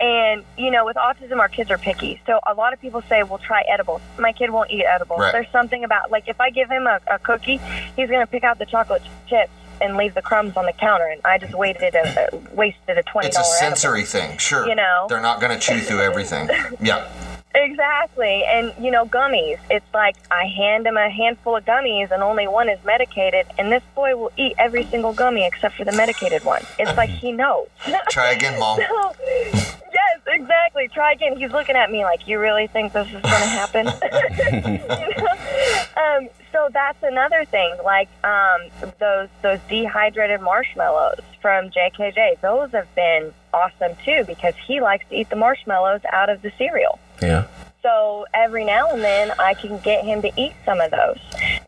And you know, with autism, our kids are picky. So a lot of people say, "Well, try edibles." My kid won't eat edibles. Right. There's something about like if I give him a, a cookie, he's going to pick out the chocolate chips and leave the crumbs on the counter, and I just waited a, wasted a twenty. It's a sensory edible. thing, sure. You know, they're not going to chew through everything. Yeah. Exactly, and you know gummies. It's like I hand him a handful of gummies, and only one is medicated, and this boy will eat every single gummy except for the medicated one. It's like he knows. Try again, mom. so, yes, exactly. Try again. He's looking at me like, you really think this is going to happen? you know? um, so that's another thing. Like um, those those dehydrated marshmallows from JKJ. Those have been awesome too because he likes to eat the marshmallows out of the cereal. Yeah. So every now and then I can get him to eat some of those.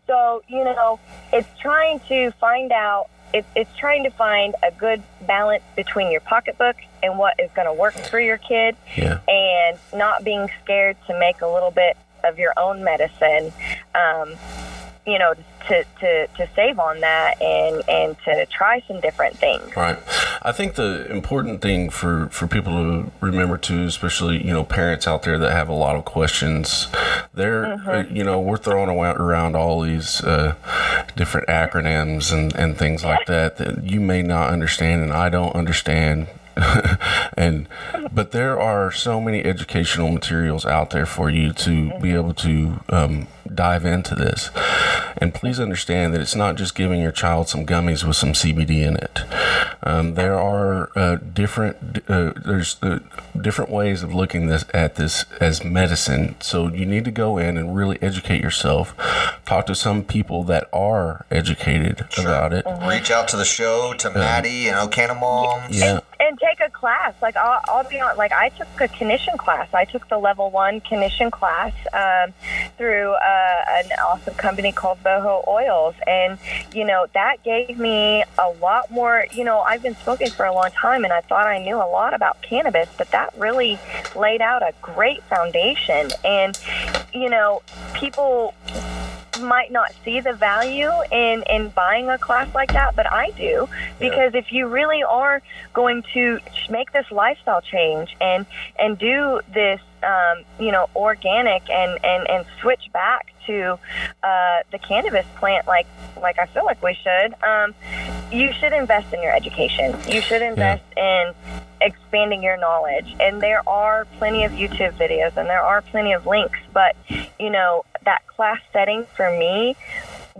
So, you know, it's trying to find out, it's, it's trying to find a good balance between your pocketbook and what is going to work for your kid yeah. and not being scared to make a little bit of your own medicine. Um, you know, to, to, to save on that and, and to try some different things. Right. I think the important thing for, for people to remember too, especially, you know, parents out there that have a lot of questions, they're, mm-hmm. uh, you know, we're throwing around all these uh, different acronyms and, and things like that that you may not understand and I don't understand. and but there are so many educational materials out there for you to be able to um, dive into this. And please understand that it's not just giving your child some gummies with some CBD in it. Um, there are uh, different uh, there's uh, different ways of looking this at this as medicine. So you need to go in and really educate yourself. Talk to some people that are educated sure. about it. Reach out to the show to Maddie and Okana Moms. Yeah. And, and take a class. Like I'll, I'll, be on. Like I took a clinician class. I took the level one clinician class um, through. Uh, an awesome company called Boho Oils. And, you know, that gave me a lot more. You know, I've been smoking for a long time and I thought I knew a lot about cannabis, but that really laid out a great foundation. And, you know, people might not see the value in in buying a class like that, but I do because yeah. if you really are going to make this lifestyle change and and do this um, you know organic and and and switch back to uh, the cannabis plant like like I feel like we should, um, you should invest in your education. You should invest yeah. in expanding your knowledge. And there are plenty of YouTube videos and there are plenty of links, but you know that class setting for me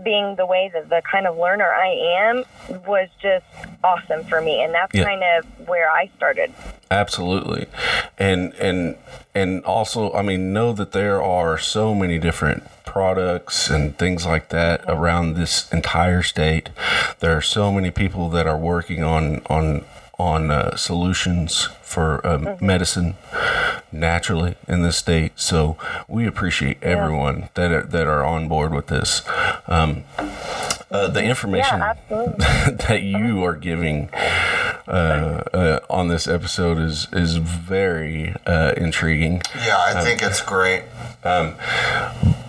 being the way that the kind of learner I am was just awesome for me and that's yeah. kind of where I started. Absolutely. And and and also I mean know that there are so many different products and things like that around this entire state. There are so many people that are working on on on uh, solutions for um, mm-hmm. medicine naturally in this state. So we appreciate everyone yeah. that are, that are on board with this. Um, uh, the information yeah, that you are giving uh, uh, on this episode is is very uh, intriguing. Yeah, I think it's great. Um,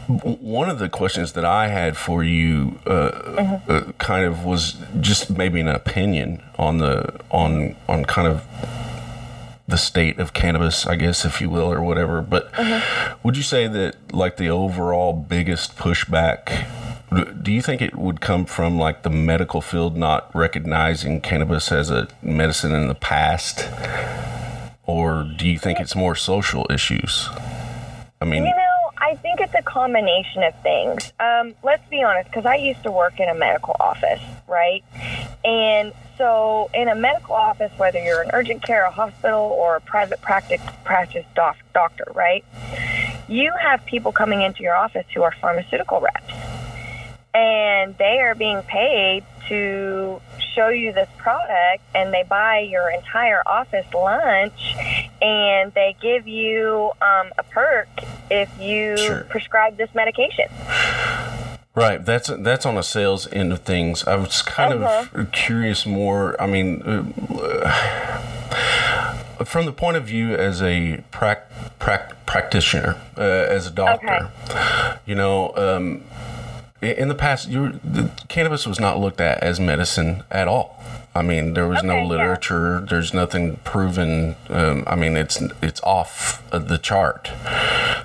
one of the questions that I had for you, uh, mm-hmm. uh, kind of, was just maybe an opinion on the on on kind of the state of cannabis, I guess, if you will, or whatever. But would you say that like the overall biggest pushback? Do you think it would come from like the medical field not recognizing cannabis as a medicine in the past, or do you think it's more social issues? I mean, You know, I think it's a combination of things. Um, let's be honest, because I used to work in a medical office, right? And so, in a medical office, whether you're an urgent care, a hospital, or a private practice practice doc, doctor, right? You have people coming into your office who are pharmaceutical reps, and they are being paid to show you this product, and they buy your entire office lunch, and they give you um, a perk if you Sure. prescribe this medication. Right, that's that's on a sales end of things. I was kind of curious more. I mean, uh, from the point of view as a prac, prac, practitioner, uh, as a doctor, you know, um, in the past, you were, the cannabis was not looked at as medicine at all. I mean, there was no Okay, yeah. literature. There's nothing proven. Um, I mean, it's it's off of the chart,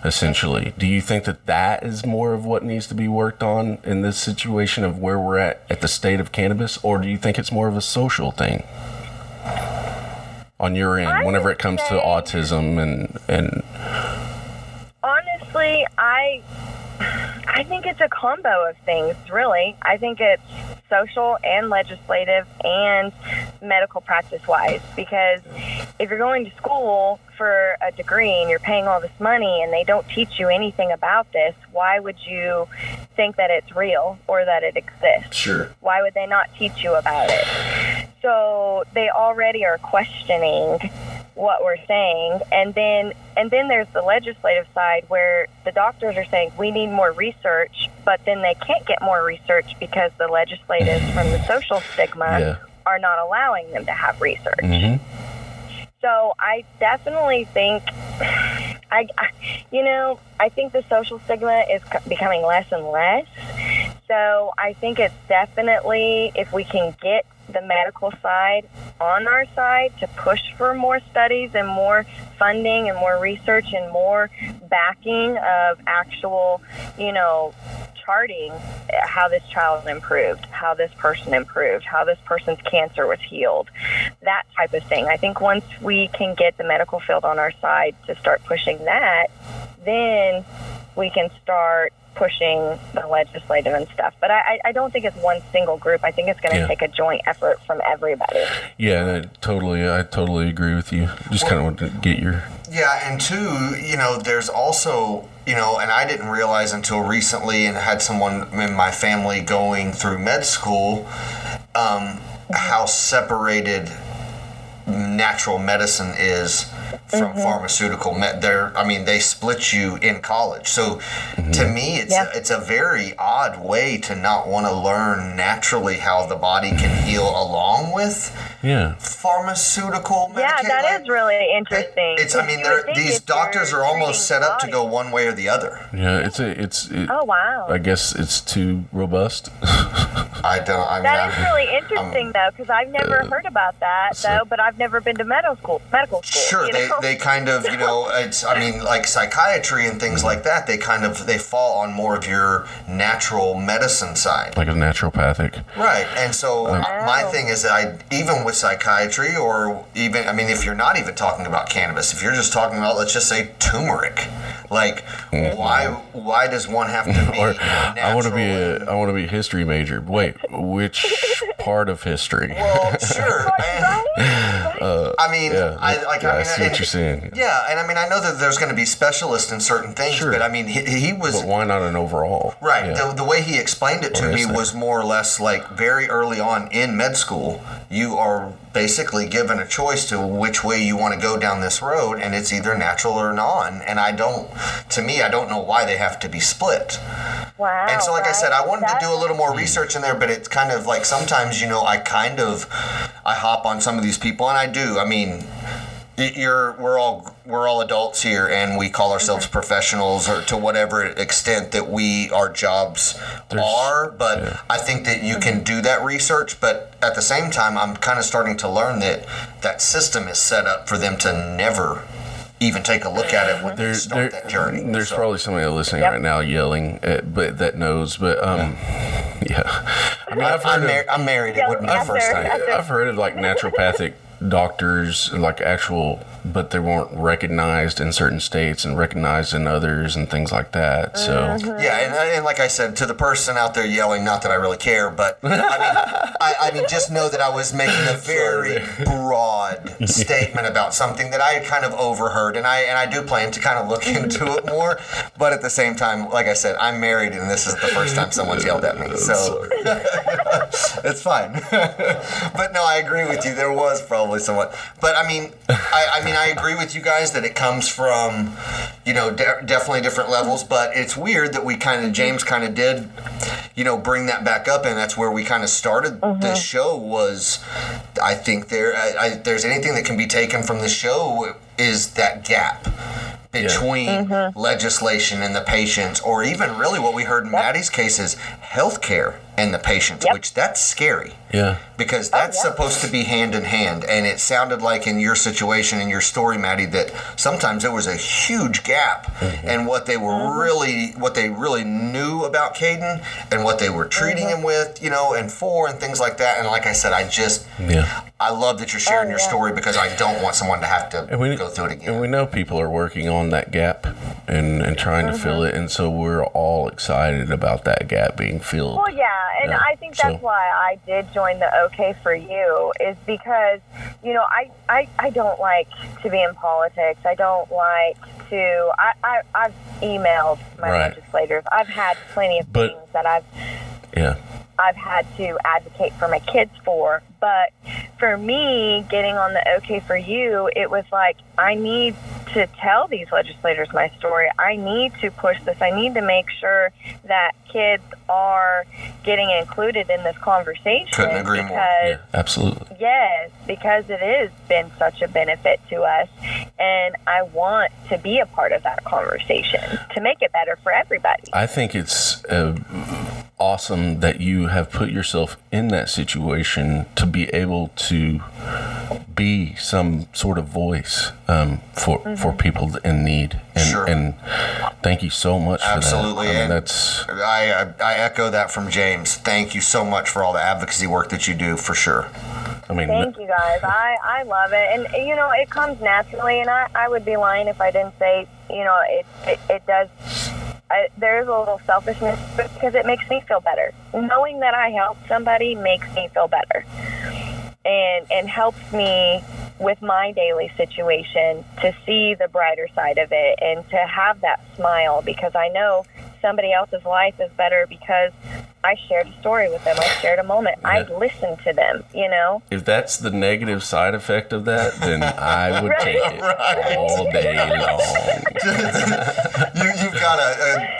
essentially. Do you think that that is more of what needs to be worked on in this situation of where we're at at the state of cannabis, or do you think it's more of a social thing on your end I whenever it comes to autism and and Honestly, I I think it's a combo of things, really. I think it's social and legislative and medical practice wise because if you're going to school for a degree and you're paying all this money and they don't teach you anything about this, why would you think that it's real or that it exists? sure, Why would they not teach you about it? So they already are questioning what we're saying and then and then there's the legislative side where the doctors are saying we need more research but then they can't get more research because the legislators from the social stigma Yeah. are not allowing them to have research hmm so I definitely think, I, I, you know, I think the social stigma is becoming less and less. So I think it's definitely if we can get the medical side on our side to push for more studies and more funding and more research and more backing of actual, you know, charting how this child improved, how this person improved, how this person's cancer was healed, that type of thing. I think once we can get the medical field on our side to start pushing that, then we can start pushing the legislative and stuff. But I, I- I don't think it's one single group. I think it's going to Yeah. take a joint effort from everybody. yeah, I totally, I totally agree with you. Just kind of want to get your Yeah, and two, you know, there's also, you know, and I didn't realize until recently, and had someone in my family going through med school, um, how separated natural medicine is from mm-hmm. pharmaceutical med. There, I mean, they split you in college. So, to mm-hmm. me, it's Yeah. it's a very odd way to not want to learn naturally how the body can heal along with yeah. pharmaceutical medicine. Yeah, medication. that Like, is really interesting. it's. I mean, You they're, would think these doctors are almost set up to go one way or the other. Yeah, it's a, it's. It, Oh wow. I guess it's too robust. I don't. I mean, That is I'm- really interesting, though, because I've never heard about that, so- though. But I've never been to medical school. Medical school. Sure, they, know? they kind of you know it's I mean like psychiatry and things like that they kind of they fall on more of your natural medicine side like a naturopathic. right and so uh, my Oh. thing is that I even with psychiatry or even I mean if you're not even talking about cannabis if you're just talking about let's just say turmeric like mm-hmm. why why does one have to be Or I want to be a I want to be a history major. Wait, which part of history? well sure Right, and- right. Uh, I mean, Yeah, I like. yeah, I I mean, see what and- you're saying. Yeah, and I mean, I know that there's going to be specialists in certain things, Sure. but I mean, he, he was But why not an overall? right. Yeah. The, the way he explained it to Or me that- was more or less like very early on in med school, you are basically given a choice to which way you want to go down this road, and it's either natural or non. And I don't, to me, I don't know why they have to be split. Wow. And so, like I said, I right? wanted to do a little more hmm. research in there, but it's kind of like sometimes, you know, I kind of, I hop on some of these people, and I do. I mean, you're we're all we're all adults here, and we call ourselves professionals, or to whatever extent that we our jobs are. But I think that you can do that research, but at the same time, I'm kind of starting to learn that that system is set up for them to never even take a look at it when they start there- that journey. There's So- probably somebody listening Yep. right now yelling, at, but that knows. But um, yeah. I mean, I've I'm, heard mar- I'm married. It wouldn't be the first time. I've heard of like naturopathic doctors, like actual, but they weren't recognized in certain states and recognized in others and things like that. So Mm-hmm. Yeah, and, and like I said, to the person out there yelling, not that I really care, but I mean, I, I mean, just know that I was making a very broad statement about something that I had kind of overheard, and I and I do plan to kind of look into it more. But at the same time, like I said, I'm married, and this is the first time someone's yelled at me, so it's fine. but no, I agree with you. There was probably somewhat, but I mean, I, I mean, I agree with you guys that it comes from, you know, de- definitely different levels. But it's weird that we kind of James kind of did, you know, bring that back up, and that's where we kind of started the mm-hmm. show. Was I think there, I, I, there's anything that can be taken from the show is that gap between mm-hmm. legislation and the patients, or even really what we heard in Maddie's case is healthcare and the patients, Yep. which that's scary yeah, because oh, that's yeah. supposed to be hand in hand. And it sounded like in your situation, in your story, Maddie, that sometimes there was a huge gap mm-hmm. in what they were mm-hmm. really, what they really knew about Caden and what they were treating mm-hmm. him with, you know, and for and things like that. And like I said, I just, yeah. I love that you're sharing Oh, your yeah. story because I don't want someone to have to And we go through it again. And we know people are working on that gap and and trying to fill it, and so we're all excited about that gap being filled. Well, yeah, and Yeah, I think that's so- why I did join the OK for You is because you know I, I I don't like to be in politics. I don't like to. I, I I've emailed my Right. legislators. I've had plenty of But- things that I've Yeah, I've had to advocate for my kids for. But for me, getting on the OK for You, it was like, I need to tell these legislators my story. I need to push this. I need to make sure that kids are getting included in this conversation. Couldn't agree more. yeah, absolutely. Yes, because it has been such a benefit to us. And I want to be a part of that conversation to make it better for everybody. I think it's uh, awesome that you have put yourself in that situation to be able to be some sort of voice um, for for people in need. And, Sure. and thank you so much Absolutely, for that. I mean, and- that's I, I, I echo that from James. Thank you so much for all the advocacy work that you do, for sure. I mean, Thank you guys. I, I love it. And, you know, it comes naturally. And I, I would be lying if I didn't say, you know, it, it, it does. I, there is a little selfishness because it makes me feel better. Knowing that I helped somebody makes me feel better. And, and helps me with my daily situation to see the brighter side of it and to have that smile because I know somebody else's life is better because I shared a story with them. I shared a moment. I listened to them, you know? if that's the negative side effect of that, then I would Right. take it Right. all day long. you, you've got a,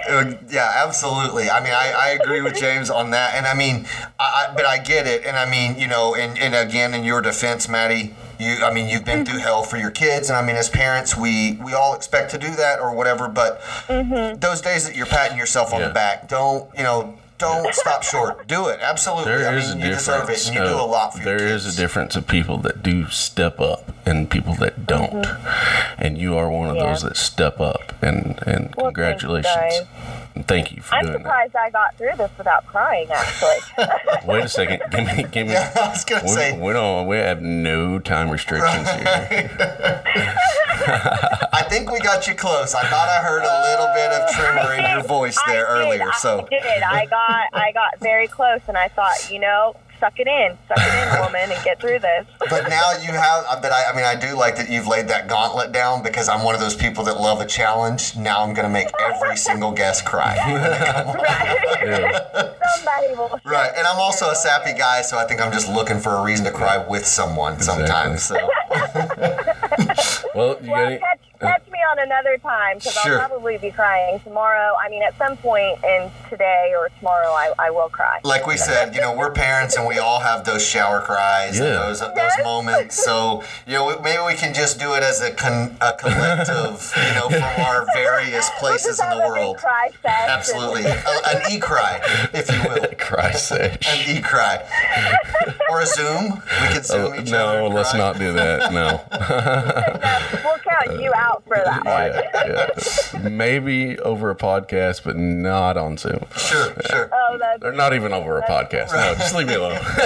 a, a yeah, absolutely. I mean, I, I agree with James on that, and I mean, I, I, but I get it, and I mean, you know, and, and again, in your defense, Maddie, you, I mean, you've been through hell for your kids, and I mean, as parents, we we all expect to do that or whatever, but mm-hmm. those days that you're patting yourself on Yeah. the back, don't you know? Don't stop short. Do it. Absolutely. There I is mean, a you deserve it, difference. and you do a lot for your There is a difference of people that do step up and people that don't, and you are one of Yeah. those that step up. And and Well, congratulations. thanks, And Thank you for I'm doing surprised I got through this without crying, actually. Wait a second. Give me. Give me. Yeah, I was gonna we, say. we don't. We have no time restrictions here. I think we got you close. I thought I heard a little bit of tremor in your voice there I did, earlier. So I did. I got, I got very close, and I thought, you know, suck it in, suck it in, woman, and get through this. But now you have, uh, but I, I mean, I do like that you've laid that gauntlet down because I'm one of those people that love a challenge. Now I'm going to make every single guest cry. Right? Somebody will. right. And I'm also a sappy guy, so I think I'm just looking for a reason to cry with someone sometimes. So. Well, you got Well, any, catch, catch me on another time because Sure. I'll probably be crying tomorrow. I mean, at some point in today or tomorrow, I, I will cry. like we said, you know, we're parents and we all have those shower cries and Yeah. those those Yes. moments. So you know, maybe we can just do it as a, con- a collective, you know, from our various We'll places in the world. cry fest. Absolutely, A- an e-cry, if you will, Christ sake. an e-cry, or a Zoom. We could Zoom Oh, each other. no, let's cry. not do that. No. And, uh, we'll count you out for that one. Yeah, yeah. Maybe over a podcast, but not on Zoom. Sure, sure. Oh, that's, Or not even over a podcast. No, just leave me alone.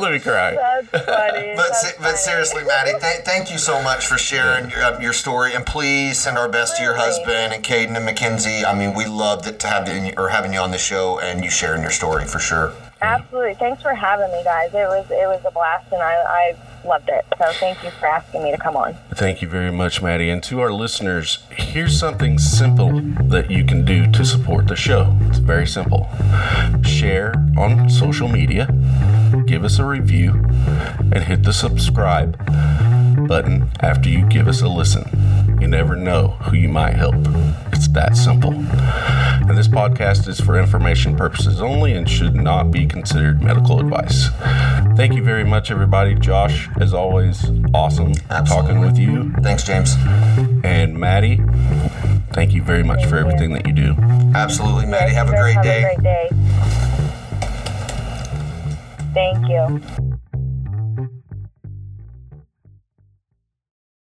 Let me cry. that's funny. But, that's se- but seriously, Maddie, th- thank you so much for sharing your, uh, your story, and please send our best to your husband and Caden and Mackenzie. I mean, we loved it to have you, or having you on the show and you sharing your story for sure. Absolutely. Thanks for having me, guys. It was it was a blast, and I, I loved it. So thank you for asking me to come on. Thank you very much, Maddie. And to our listeners, here's something simple that you can do to support the show. It's very simple. Share on social media, give us a review, and hit the subscribe button after you give us a listen. You never know who you might help. It's that simple. And this podcast is for information purposes only and should not be considered medical advice. Thank you very much, everybody. Josh, as always, awesome talking with you. Thanks, James. And Maddie, thank you very much for everything that you do. Absolutely, Maddie. Have a guys great have day. a great day. Thank you.